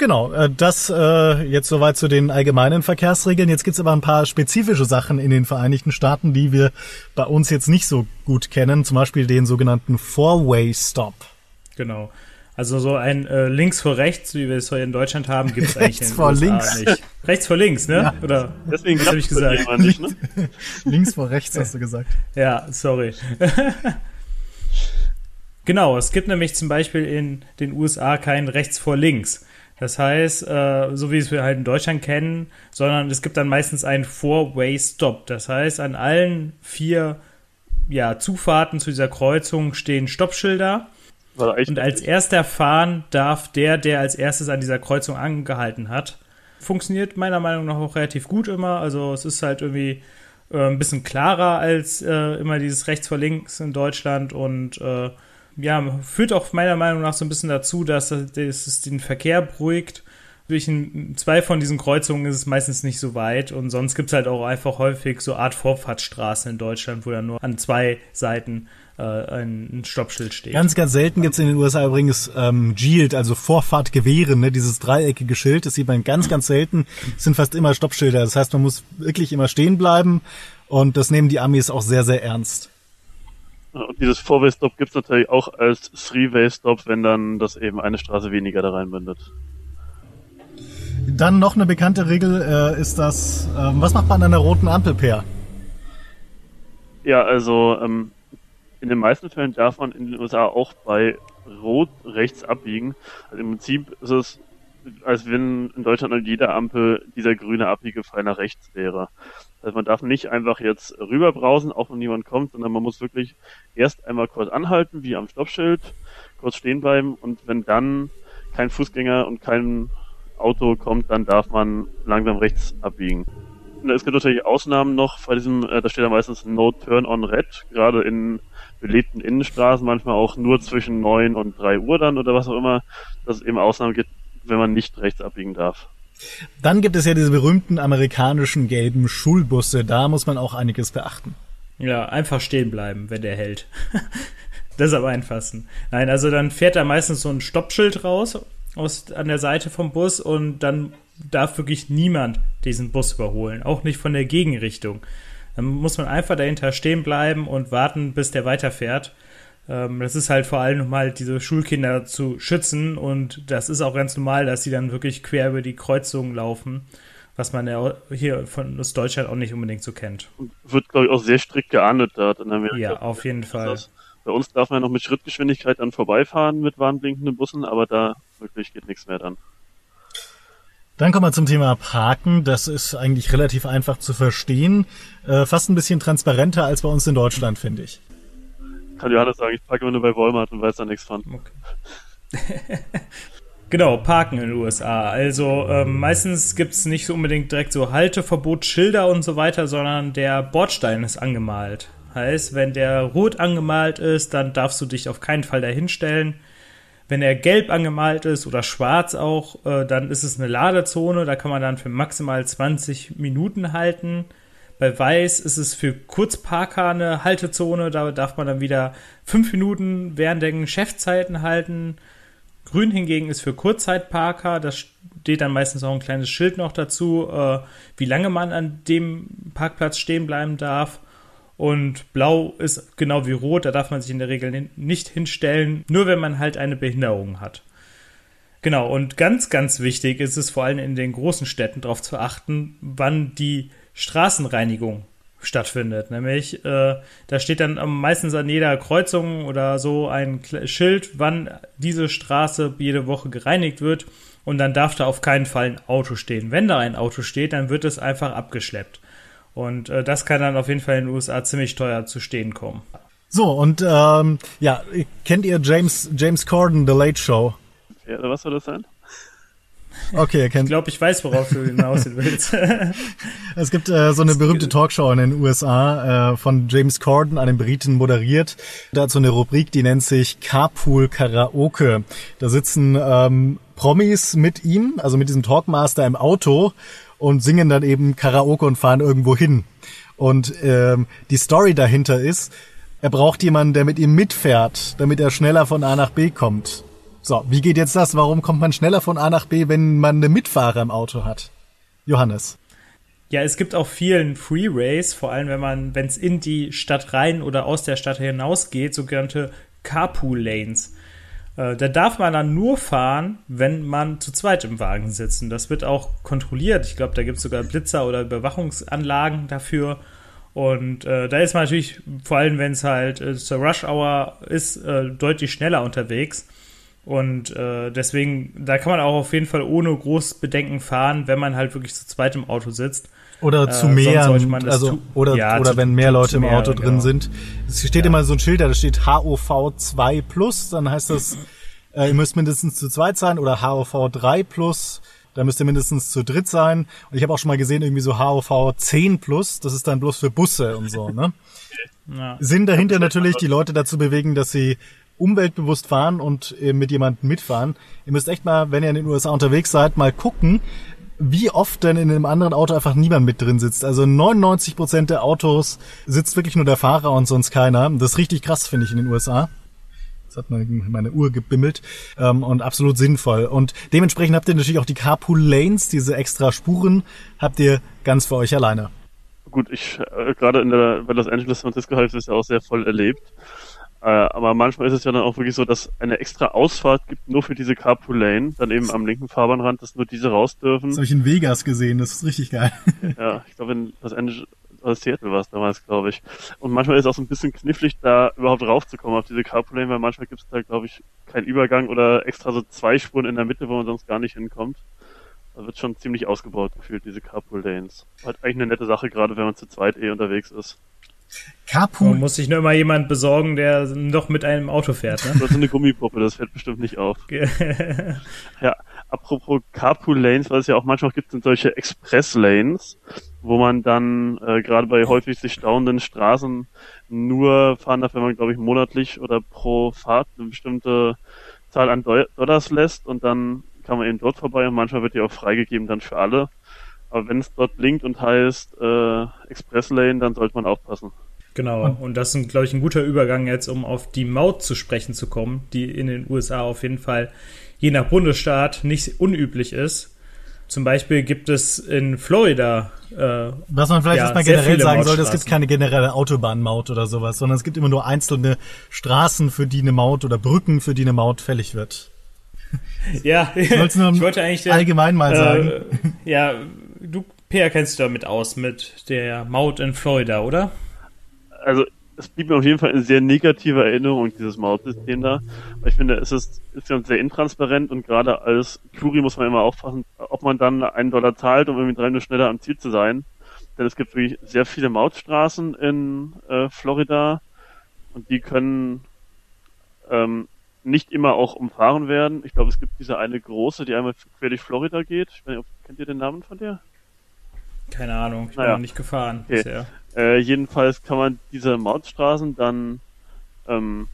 Genau, äh, das äh, jetzt soweit zu den allgemeinen Verkehrsregeln. Jetzt gibt's aber ein paar spezifische Sachen in den Vereinigten Staaten, die wir bei uns jetzt nicht so gut kennen. Zum Beispiel den sogenannten Four-Way-Stop. Genau. Also so ein äh, links vor rechts, wie wir es hier in Deutschland haben, gibt es eigentlich in vor links. nicht. Rechts vor links, ne? Ja. Oder deswegen habe ich gesagt. Nicht, ne? links vor rechts hast du gesagt. Ja, sorry. Genau, es gibt nämlich zum Beispiel in den USA kein rechts vor links. Das heißt, äh, so wie es wir halt in Deutschland kennen, sondern es gibt dann meistens einen Four-Way-Stop. Das heißt, an allen vier ja, Zufahrten zu dieser Kreuzung stehen Stoppschilder. Und als erster fahren darf der, der als erstes an dieser Kreuzung angehalten hat. Funktioniert meiner Meinung nach auch relativ gut immer. Also es ist halt irgendwie äh, ein bisschen klarer als äh, immer dieses rechts vor links in Deutschland und äh, ja, führt auch meiner Meinung nach so ein bisschen dazu, dass es den Verkehr beruhigt. Durch ein, zwei von diesen Kreuzungen ist es meistens nicht so weit und sonst gibt es halt auch einfach häufig so Art Vorfahrtsstraßen in Deutschland, wo dann nur an zwei Seiten äh, ein, Stoppschild steht. Ganz, ganz selten gibt es in den USA übrigens ähm, GILD, also Vorfahrtgewehre, ne, dieses dreieckige Schild, das sieht man ganz, ganz selten, das sind fast immer Stoppschilder. Das heißt, man muss wirklich immer stehen bleiben und das nehmen die Amis auch sehr, sehr ernst. Und dieses Four-Way-Stop gibt es natürlich auch als Three-Way-Stop, wenn dann das eben eine Straße weniger da reinbindet. Dann noch eine bekannte Regel äh, ist das, äh, was macht man an einer roten Ampel, Per? Ja, also ähm, in den meisten Fällen darf man in den USA auch bei Rot rechts abbiegen. Also im Prinzip ist es, als wenn in Deutschland an jeder Ampel dieser grüne Abbiegefall nach rechts wäre. Also man darf nicht einfach jetzt rüberbrausen, auch wenn niemand kommt, sondern man muss wirklich erst einmal kurz anhalten, wie am Stoppschild, kurz stehen bleiben und wenn dann kein Fußgänger und kein Auto kommt, dann darf man langsam rechts abbiegen. Und es gibt natürlich Ausnahmen noch bei diesem, äh, da steht ja meistens No Turn on Red, gerade in belebten Innenstraßen, manchmal auch nur zwischen neun und drei Uhr dann oder was auch immer, dass es eben Ausnahmen gibt, wenn man nicht rechts abbiegen darf. Dann gibt es ja diese berühmten amerikanischen gelben Schulbusse. Da muss man auch einiges beachten. Ja, einfach stehen bleiben, wenn der hält. das ist am einfachsten. Nein, also dann fährt da meistens so ein Stoppschild raus aus, an der Seite vom Bus und dann darf wirklich niemand diesen Bus überholen. Auch nicht von der Gegenrichtung. Dann muss man einfach dahinter stehen bleiben und warten, bis der weiterfährt. Ähm, das ist halt vor allem nochmal diese Schulkinder zu schützen und das ist auch ganz normal, dass sie dann wirklich quer über die Kreuzungen laufen, was man ja hier von aus Deutschland auch nicht unbedingt so kennt. Wird, glaube ich, auch sehr strikt geahndet dort in Amerika. Ja, auf jeden Fall. Bei uns darf man ja noch mit Schrittgeschwindigkeit dann vorbeifahren mit warnblinkenden Bussen, aber da wirklich geht nichts mehr dann. Dann kommen wir zum Thema Parken. Das ist eigentlich relativ einfach zu verstehen. Äh, fast ein bisschen transparenter als bei uns in Deutschland, finde ich kann Johannes sagen, ich parke immer nur bei Walmart und weiß da nichts von. Okay. Genau, Parken in den USA. Also ähm, meistens es nicht so unbedingt direkt so Halteverbot, Schilder und so weiter, sondern der Bordstein ist angemalt. Heißt, wenn der rot angemalt ist, dann darfst du dich auf keinen Fall dahinstellen. Wenn er gelb angemalt ist oder schwarz auch, äh, dann ist es eine Ladezone, da kann man dann für maximal 20 Minuten halten. Bei Weiß ist es für Kurzparker eine Haltezone, da darf man dann wieder fünf Minuten während der Geschäftszeiten halten. Grün hingegen ist für Kurzzeitparker, da steht dann meistens auch ein kleines Schild noch dazu, äh, wie lange man an dem Parkplatz stehen bleiben darf. Und blau ist genau wie rot, da darf man sich in der Regel nicht hinstellen, nur wenn man halt eine Behinderung hat. Genau, und ganz, ganz wichtig ist es vor allem in den großen Städten darauf zu achten, wann die Straßenreinigung stattfindet. Nämlich, äh, da steht dann meistens an jeder Kreuzung oder so ein Schild, wann diese Straße jede Woche gereinigt wird. Und dann darf da auf keinen Fall ein Auto stehen. Wenn da ein Auto steht, dann wird es einfach abgeschleppt. Und äh, das kann dann auf jeden Fall in den USA ziemlich teuer zu stehen kommen. So, und ähm, ja, kennt ihr James, James Corden, The Late Show? Ja, was soll das sein? Okay, er kennt. Ich glaube, ich weiß, worauf du hinaus willst. es gibt äh, so eine berühmte Talkshow in den USA äh, von James Corden, einem Briten, moderiert. Da hat so eine Rubrik, die nennt sich Carpool Karaoke. Da sitzen ähm, Promis mit ihm, also mit diesem Talkmaster im Auto und singen dann eben Karaoke und fahren irgendwo hin. Und ähm, die Story dahinter ist, er braucht jemanden, der mit ihm mitfährt, damit er schneller von A nach B kommt. So, wie geht jetzt das? Warum kommt man schneller von A nach B, wenn man eine Mitfahrer im Auto hat? Johannes. Ja, es gibt auch vielen Freeways, vor allem wenn man, wenn es in die Stadt rein oder aus der Stadt hinausgeht, sogenannte Carpool Lanes. Äh, da darf man dann nur fahren, wenn man zu zweit im Wagen sitzt. Und das wird auch kontrolliert. Ich glaube, da gibt es sogar Blitzer oder Überwachungsanlagen dafür. Und äh, da ist man natürlich, vor allem wenn es halt äh, zur Rush Hour ist, äh, deutlich schneller unterwegs. Und äh, deswegen, da kann man auch auf jeden Fall ohne groß Bedenken fahren, wenn man halt wirklich zu zweit im Auto sitzt. Oder äh, zu mehr, also oder ja, oder zu, wenn mehr Leute im Auto mehr, drin genau. sind. Es steht ja. immer so ein Schild da, da steht HOV 2 plus, dann heißt das, äh, ihr müsst mindestens zu zweit sein oder HOV 3 plus, da müsst ihr mindestens zu dritt sein. Und ich habe auch schon mal gesehen, irgendwie so HOV 10 plus, das ist dann bloß für Busse und so, ne? Ja. Sinn dahinter natürlich, die Leute dazu bewegen, dass sie umweltbewusst fahren und äh, mit jemandem mitfahren. Ihr müsst echt mal, wenn ihr in den USA unterwegs seid, mal gucken, wie oft denn in einem anderen Auto einfach niemand mit drin sitzt. Also 99 Prozent der Autos sitzt wirklich nur der Fahrer und sonst keiner. Das ist richtig krass, finde ich, in den USA. Das hat meine Uhr gebimmelt ähm, und absolut sinnvoll. Und dementsprechend habt ihr natürlich auch die Carpool Lanes, diese extra Spuren, habt ihr ganz für euch alleine. Gut, ich äh, gerade in der bei Los Angeles San Francisco habe ich das ja auch sehr voll erlebt. Äh, aber manchmal ist es ja dann auch wirklich so, dass eine extra Ausfahrt gibt nur für diese Carpool Lane, dann eben am linken Fahrbahnrand, dass nur diese raus dürfen. Das habe ich in Vegas gesehen, das ist richtig geil. ja, ich glaube in Los Angeles, also Seattle war es damals, glaube ich. Und manchmal ist es auch so ein bisschen knifflig, da überhaupt raufzukommen auf diese Carpool Lane, weil manchmal gibt es da, glaube ich, keinen Übergang oder extra so zwei Spuren in der Mitte, wo man sonst gar nicht hinkommt. Da wird schon ziemlich ausgebaut gefühlt, diese Carpool Lanes. Hat eigentlich eine nette Sache, gerade wenn man zu zweit eh unterwegs ist. Carpool. Man muss sich nur immer jemand besorgen, der noch mit einem Auto fährt. Ne? Das ist eine Gummipuppe, das fällt bestimmt nicht auf. ja, apropos Carpool Lanes, was es ja auch manchmal gibt, sind solche Express Lanes, wo man dann äh, gerade bei häufig sich stauenden Straßen nur fahren darf, wenn man, glaube ich, monatlich oder pro Fahrt eine bestimmte Zahl an Dollars lässt und dann kann man eben dort vorbei und manchmal wird die auch freigegeben dann für alle. Aber wenn es dort blinkt und heißt äh, Express Lane, dann sollte man aufpassen. Genau, und das ist, glaube ich, ein guter Übergang jetzt, um auf die Maut zu sprechen zu kommen, die in den USA auf jeden Fall je nach Bundesstaat nicht unüblich ist. Zum Beispiel gibt es in Florida. Äh, Was man vielleicht ja, erstmal generell sagen sollte, es gibt keine generelle Autobahnmaut oder sowas, sondern es gibt immer nur einzelne Straßen, für die eine Maut oder Brücken, für die eine Maut fällig wird. Ja, ich, ich wollte eigentlich allgemein mal sagen. Äh, ja, du, Peer, kennst du damit aus, mit der Maut in Florida, oder? Also, es blieb mir auf jeden Fall eine sehr negative Erinnerung, dieses Mautsystem da. Ich finde, es ist, ja sehr intransparent und gerade als Touri muss man immer aufpassen, ob man dann einen Dollar zahlt, um irgendwie drei Minuten schneller am Ziel zu sein. Denn es gibt wirklich sehr viele Mautstraßen in äh, Florida und die können ähm, nicht immer auch umfahren werden. Ich glaube, es gibt diese eine große, die einmal quer durch Florida geht. Ich weiß nicht, kennt ihr den Namen von der? Keine Ahnung, ich naja. bin noch nicht gefahren okay. bisher. Äh, jedenfalls kann man diese Mautstraßen dann ähm,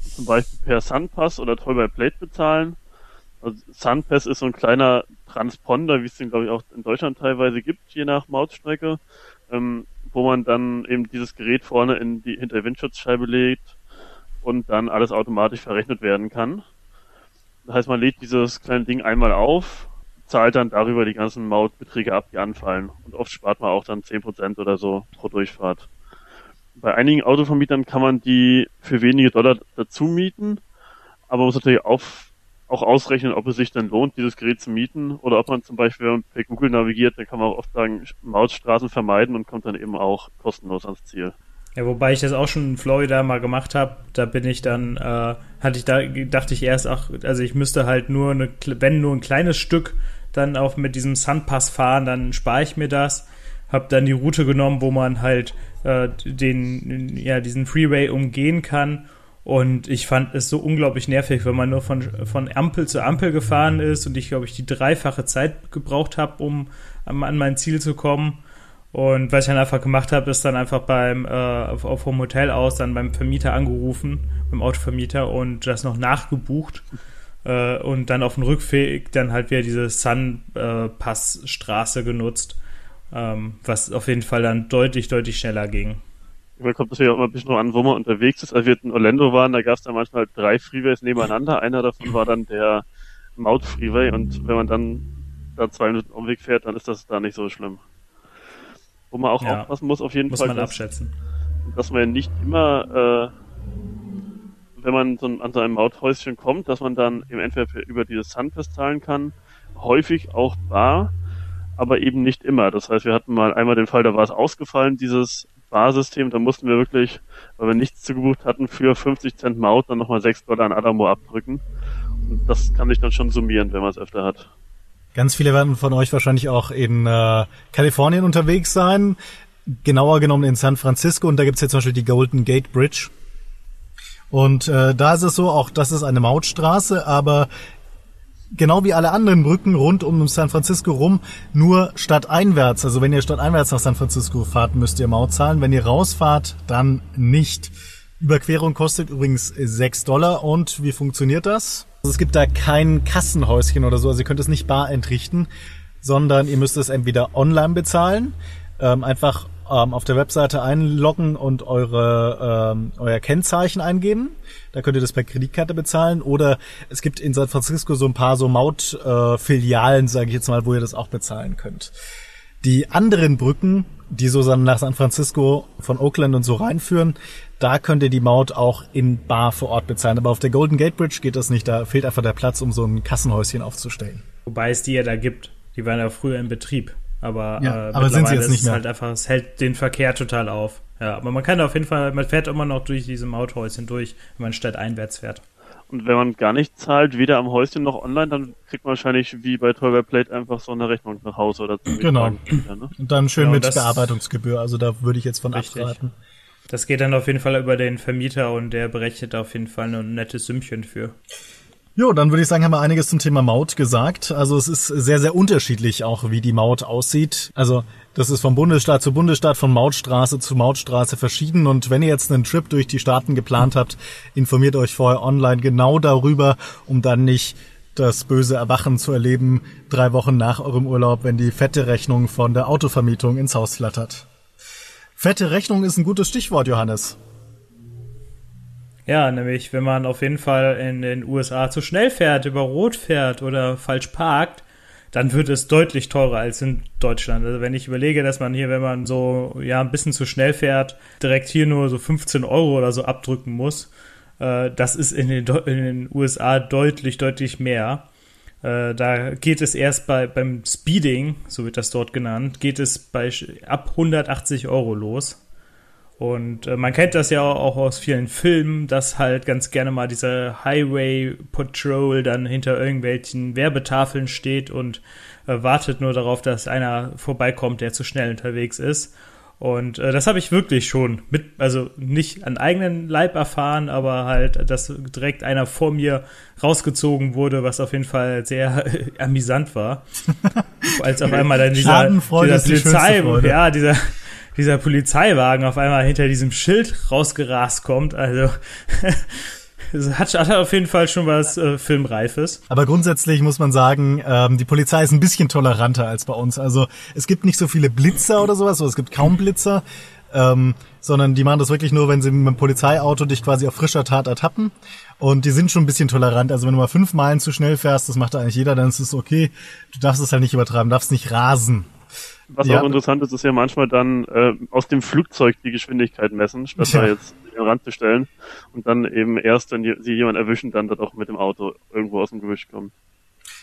zum Beispiel per Sunpass oder Toll by Plate bezahlen. Also Sunpass ist so ein kleiner Transponder, wie es den glaube ich auch in Deutschland teilweise gibt, je nach Mautstrecke, ähm, wo man dann eben dieses Gerät vorne in die hinter Windschutzscheibe legt und dann alles automatisch verrechnet werden kann. Das heißt, man lädt dieses kleine Ding einmal auf, zahlt dann darüber die ganzen Mautbeträge ab, die anfallen. Und oft spart man auch dann 10% oder so pro Durchfahrt. bei einigen Autovermietern kann man die für wenige Dollar dazu mieten, aber man muss natürlich auf, auch ausrechnen, ob es sich dann lohnt, dieses Gerät zu mieten oder ob man zum Beispiel, per Google navigiert, dann kann man auch oft sagen, Mautstraßen vermeiden und kommt dann eben auch kostenlos ans Ziel. Ja, wobei ich das auch schon in Florida mal gemacht habe, da bin ich dann, äh, hatte ich da, dachte ich erst, ach, also ich müsste halt nur, eine, wenn nur ein kleines Stück dann auch mit diesem Sunpass fahren, dann spare ich mir das. Hab dann die Route genommen, wo man halt äh, den, ja, diesen Freeway umgehen kann. Und ich fand es so unglaublich nervig, wenn man nur von, von Ampel zu Ampel gefahren ist und ich, glaube ich, die dreifache Zeit gebraucht habe, um an mein Ziel zu kommen. Und was ich dann einfach gemacht habe, ist dann einfach beim äh, vom Hotel aus dann beim Vermieter angerufen, beim Autovermieter und das noch nachgebucht äh, und dann auf dem Rückweg dann halt wieder diese Sun-Pass-Straße genutzt, ähm, was auf jeden Fall dann deutlich, deutlich schneller ging. Man kommt natürlich auch immer ein bisschen noch an, wo man unterwegs ist. Als wir in Orlando waren, da gab es dann manchmal drei Freeways nebeneinander. Einer davon war dann der Maut-Freeway und wenn man dann da zwei Minuten Umweg fährt, dann ist das da nicht so schlimm. Wo man auch ja, aufpassen muss, auf jeden muss Fall. Muss man abschätzen. Dass man nicht immer, äh, wenn man so an so einem Mauthäuschen kommt, dass man dann eben entweder über dieses Sunfest zahlen kann, häufig auch bar, aber eben nicht immer. Das heißt, wir hatten mal einmal den Fall, da war es ausgefallen, dieses Barsystem, da mussten wir wirklich, weil wir nichts zugebucht hatten, für 50 Cent Maut dann nochmal 6 Dollar an Adamo abdrücken. Und das kann sich dann schon summieren, wenn man es öfter hat. Ganz viele werden von euch wahrscheinlich auch in äh, Kalifornien unterwegs sein. Genauer genommen in San Francisco. Und da gibt's jetzt zum Beispiel die Golden Gate Bridge. Und äh, da ist es so, auch das ist eine Mautstraße, aber genau wie alle anderen Brücken rund um San Francisco rum, nur stadteinwärts. Also wenn ihr stadteinwärts nach San Francisco fahrt, müsst ihr Maut zahlen. Wenn ihr rausfahrt, dann nicht. Überquerung kostet übrigens 6 Dollar. Und wie funktioniert das? Also es gibt da kein Kassenhäuschen oder so, also ihr könnt es nicht bar entrichten, sondern ihr müsst es entweder online bezahlen, ähm, einfach ähm, auf der Webseite einloggen und eure ähm, euer Kennzeichen eingeben. Da könnt ihr das per Kreditkarte bezahlen. Oder es gibt in San Francisco so ein paar so Maut-Filialen, äh, sage ich jetzt mal, wo ihr das auch bezahlen könnt. Die anderen Brücken, die so nach San Francisco von Oakland und so reinführen, da könnt ihr die Maut auch in Bar vor Ort bezahlen. Aber auf der Golden Gate Bridge geht das nicht. Da fehlt einfach der Platz, um so ein Kassenhäuschen aufzustellen. Wobei es die ja da gibt. Die waren ja früher in Betrieb. Aber, ja, äh, aber sind sie jetzt nicht mehr. Halt einfach, es hält den Verkehr total auf. Ja, aber man kann auf jeden Fall, man fährt immer noch durch diese Mauthäuschen durch, wenn man statt einwärts fährt. Und wenn man gar nicht zahlt, weder am Häuschen noch online, dann kriegt man wahrscheinlich wie bei Toy Plate einfach so eine Rechnung nach Hause oder zum Genau. Ne? Und dann schön genau, mit Bearbeitungsgebühr. Also da würde ich jetzt von richtig. abraten. Das geht dann auf jeden Fall über den Vermieter und der berechnet auf jeden Fall ein nettes Sümmchen für. Jo, dann würde ich sagen, haben wir einiges zum Thema Maut gesagt. Also es ist sehr, sehr unterschiedlich auch, wie die Maut aussieht. Also das ist vom Bundesstaat zu Bundesstaat, von Mautstraße zu Mautstraße verschieden. Und wenn ihr jetzt einen Trip durch die Staaten geplant habt, informiert euch vorher online genau darüber, um dann nicht das böse Erwachen zu erleben, drei Wochen nach eurem Urlaub, wenn die fette Rechnung von der Autovermietung ins Haus flattert. Fette Rechnung ist ein gutes Stichwort, Johannes. Ja, nämlich wenn man auf jeden Fall in den USA zu schnell fährt, über Rot fährt oder falsch parkt, dann wird es deutlich teurer als in Deutschland. Also wenn ich überlege, dass man hier, wenn man so ja ein bisschen zu schnell fährt, direkt hier nur so 15 Euro oder so abdrücken muss, äh, das ist in den, in den USA deutlich, deutlich mehr. Äh, da geht es erst bei, beim Speeding, so wird das dort genannt, geht es bei ab 180 Euro los. Und äh, man kennt das ja auch aus vielen Filmen, dass halt ganz gerne mal dieser Highway Patrol dann hinter irgendwelchen Werbetafeln steht und äh, wartet nur darauf, dass einer vorbeikommt, der zu schnell unterwegs ist. Und äh, das habe ich wirklich schon mit, also nicht an eigenen Leib erfahren, aber halt, dass direkt einer vor mir rausgezogen wurde, was auf jeden Fall sehr amüsant war. Als auf einmal dann dieser, dieser Polizei, ja, dieser dieser Polizeiwagen auf einmal hinter diesem Schild rausgerast kommt. Also hat, hat auf jeden Fall schon was äh, Filmreifes. Aber grundsätzlich muss man sagen, ähm, die Polizei ist ein bisschen toleranter als bei uns. Also es gibt nicht so viele Blitzer oder sowas, oder es gibt kaum Blitzer. Ähm, sondern die machen das wirklich nur, wenn sie mit dem Polizeiauto dich quasi auf frischer Tat ertappen. Und die sind schon ein bisschen tolerant. Also wenn du mal fünf Meilen zu schnell fährst, das macht eigentlich jeder, dann ist es okay. Du darfst es halt nicht übertreiben, darfst nicht rasen. Was ja. auch interessant ist, ist ja manchmal dann äh, aus dem Flugzeug die Geschwindigkeit messen, statt ja. da jetzt den Rand zu stellen und dann eben erst, wenn die, sie jemand erwischen, dann dort auch mit dem Auto irgendwo aus dem Gebüsch kommen.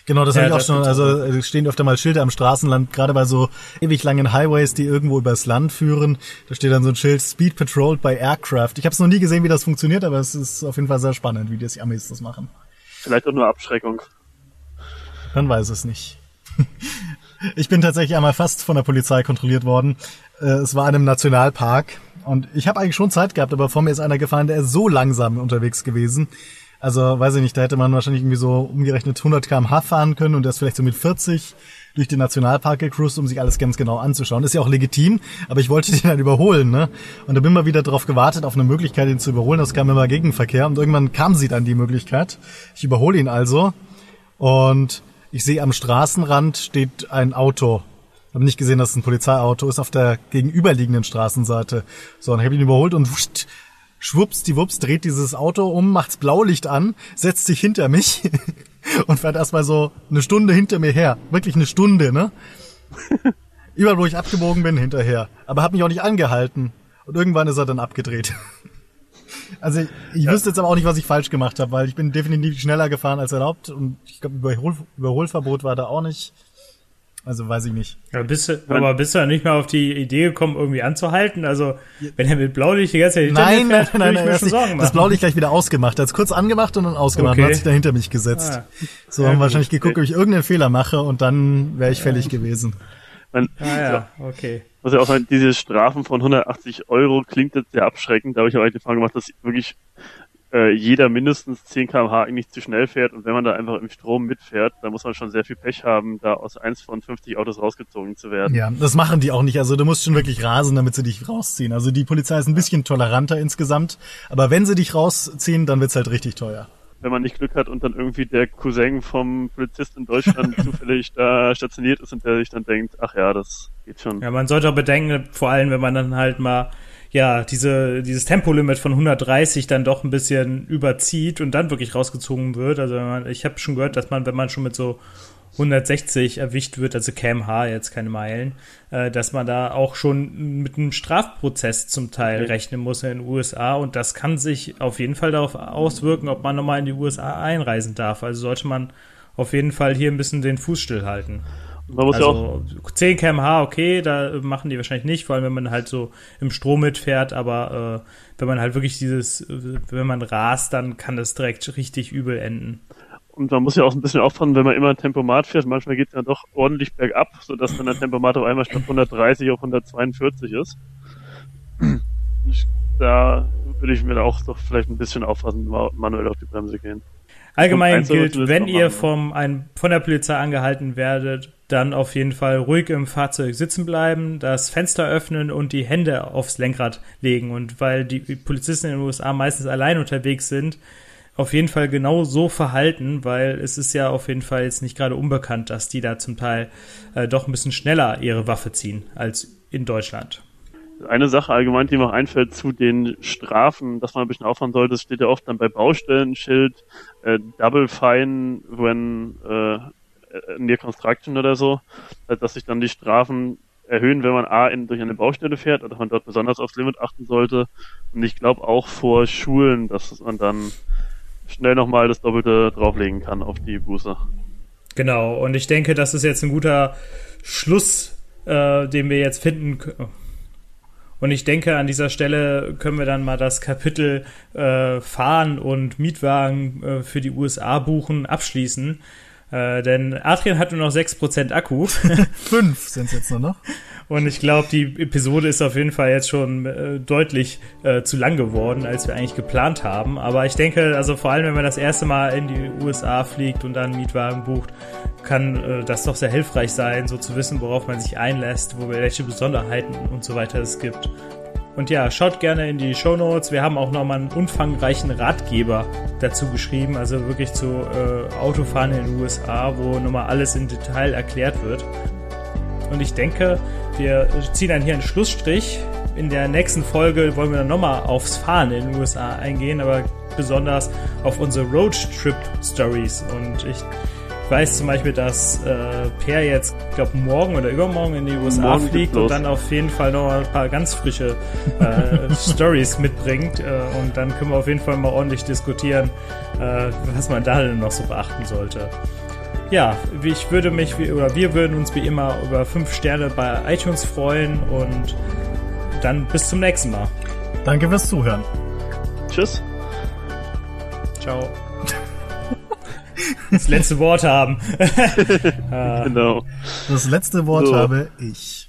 Genau, das ja, habe ich auch schon, also es stehen öfter mal Schilder am Straßenland, gerade bei so ewig langen Highways, die irgendwo übers Land führen. Da steht dann so ein Schild Speed Patrolled by Aircraft. Ich habe es noch nie gesehen, wie das funktioniert, aber es ist auf jeden Fall sehr spannend, wie die Amis das machen. Vielleicht auch nur Abschreckung. Man weiß es nicht. Ich bin tatsächlich einmal fast von der Polizei kontrolliert worden. Äh, es war in einem Nationalpark und ich habe eigentlich schon Zeit gehabt, aber vor mir ist einer gefahren, der ist so langsam unterwegs gewesen. Also weiß ich nicht, da hätte man wahrscheinlich irgendwie so umgerechnet 100 km/h fahren können und der ist vielleicht so mit 40 durch den Nationalpark gecruised, um sich alles ganz genau anzuschauen. Ist ja auch legitim, aber ich wollte den halt überholen, ne? Und da bin mal wieder darauf gewartet, auf eine Möglichkeit, ihn zu überholen. Das kam immer Gegenverkehr und irgendwann kam sie dann die Möglichkeit. Ich überhole ihn also und ich sehe am Straßenrand steht ein Auto. Ich habe nicht gesehen, dass es ein Polizeiauto ist auf der gegenüberliegenden Straßenseite. So, ich habe ihn überholt und wuscht, schwupps, die Wups, dreht dieses Auto um, macht's Blaulicht an, setzt sich hinter mich und fährt erstmal so eine Stunde hinter mir her. Wirklich eine Stunde, ne? Überall, wo ich abgebogen bin, hinterher. Aber hat mich auch nicht angehalten. Und irgendwann ist er dann abgedreht. Also ich, ich ja. wüsste jetzt aber auch nicht, was ich falsch gemacht habe, weil ich bin definitiv schneller gefahren als erlaubt und ich glaube, Überhol Überholverbot war da auch nicht. Also weiß ich nicht. Ja, bist du, aber bist du ja nicht mal auf die Idee gekommen, irgendwie anzuhalten? Also, wenn er mit Blaulicht die ganze Zeit hinter nein, mir fährt, nein, nein, nein, ich mir schon Sorgen machen. Das Blaulicht gleich wieder ausgemacht. Er hat es kurz angemacht und dann ausgemacht okay. und hat sich da hinter mich gesetzt. Ah. So ja, haben wahrscheinlich geguckt, ob ich irgendeinen Fehler mache und dann wäre ich fällig gewesen. Man, ah, ja, okay. Also auch diese Strafen von 180 Euro klingt jetzt sehr abschreckend. Da habe ich aber die Frage gemacht, dass wirklich äh, jeder mindestens 10 km/h eigentlich zu schnell fährt und wenn man da einfach im Strom mitfährt, dann muss man schon sehr viel Pech haben, da aus eins von 50 Autos rausgezogen zu werden. Ja, das machen die auch nicht. Also du musst schon wirklich rasen, damit sie dich rausziehen. Also die Polizei ist ein bisschen toleranter insgesamt, aber wenn sie dich rausziehen, dann wird's halt richtig teuer wenn man nicht Glück hat und dann irgendwie der Cousin vom Polizist in Deutschland zufällig da stationiert ist und der sich dann denkt, ach ja, das geht schon. Ja, man sollte auch bedenken, vor allem wenn man dann halt mal ja, diese, dieses Tempolimit von 130 dann doch ein bisschen überzieht und dann wirklich rausgezogen wird. Also man, ich habe schon gehört, dass man, wenn man schon mit so 160 erwischt wird, also kmh, jetzt keine Meilen, äh, dass man da auch schon mit einem Strafprozess zum Teil rechnen muss in den USA und das kann sich auf jeden Fall darauf auswirken, ob man nochmal in die USA einreisen darf. Also sollte man auf jeden Fall hier ein bisschen den Fuß stillhalten. Man muss also ja auch 10 kmh, okay, da machen die wahrscheinlich nicht, vor allem wenn man halt so im Strom mitfährt, aber äh, wenn man halt wirklich dieses, wenn man rast, dann kann das direkt richtig übel enden. Und man muss ja auch ein bisschen aufpassen, wenn man immer ein Tempomat fährt. Manchmal geht es ja doch ordentlich bergab, sodass dann der Tempomat auf einmal statt 130 auf 142 ist. Da würde ich mir auch doch vielleicht ein bisschen aufpassen, manuell auf die Bremse gehen. Allgemein gilt, wenn ihr vom, ein, von der Polizei angehalten werdet, dann auf jeden Fall ruhig im Fahrzeug sitzen bleiben, das Fenster öffnen und die Hände aufs Lenkrad legen. Und weil die Polizisten in den USA meistens allein unterwegs sind, auf jeden Fall genau so verhalten, weil es ist ja auf jeden Fall jetzt nicht gerade unbekannt, dass die da zum Teil äh, doch ein bisschen schneller ihre Waffe ziehen als in Deutschland. Eine Sache allgemein, die mir einfällt zu den Strafen, dass man ein bisschen aufhören sollte, steht ja oft dann bei Baustellen Schild, äh, Double Fine when äh, Near Construction oder so, dass sich dann die Strafen erhöhen, wenn man A in, durch eine Baustelle fährt, dass man dort besonders aufs Limit achten sollte. Und ich glaube auch vor Schulen, dass man dann schnell nochmal das Doppelte drauflegen kann auf die Buße. Genau, und ich denke, das ist jetzt ein guter Schluss, äh, den wir jetzt finden. Und ich denke, an dieser Stelle können wir dann mal das Kapitel äh, Fahren und Mietwagen äh, für die USA buchen abschließen. Äh, denn Adrian hat nur noch 6% Akku. Fünf sind es jetzt nur noch. Und ich glaube, die Episode ist auf jeden Fall jetzt schon äh, deutlich äh, zu lang geworden, als wir eigentlich geplant haben. Aber ich denke, also vor allem, wenn man das erste Mal in die USA fliegt und dann einen Mietwagen bucht, kann äh, das doch sehr hilfreich sein, so zu wissen, worauf man sich einlässt, wo welche Besonderheiten und so weiter es gibt. Und ja, schaut gerne in die Show Notes. Wir haben auch nochmal einen umfangreichen Ratgeber dazu geschrieben, also wirklich zu äh, Autofahren in den USA, wo nochmal alles in Detail erklärt wird. Und ich denke, wir ziehen dann hier einen Schlussstrich. In der nächsten Folge wollen wir dann nochmal aufs Fahren in den USA eingehen, aber besonders auf unsere Roadtrip Stories. Und ich weiß zum Beispiel, dass äh, Per jetzt, glaube morgen oder übermorgen in die USA Morgen fliegt und dann auf jeden Fall noch ein paar ganz frische äh, Stories mitbringt. Äh, und dann können wir auf jeden Fall mal ordentlich diskutieren, äh, was man da denn noch so beachten sollte. Ja, ich würde mich, wie- oder wir würden uns wie immer über fünf Sterne bei iTunes freuen und dann bis zum nächsten Mal. Danke fürs Zuhören. Tschüss. Ciao. Das letzte Wort haben. Genau. Das letzte Wort So. habe ich.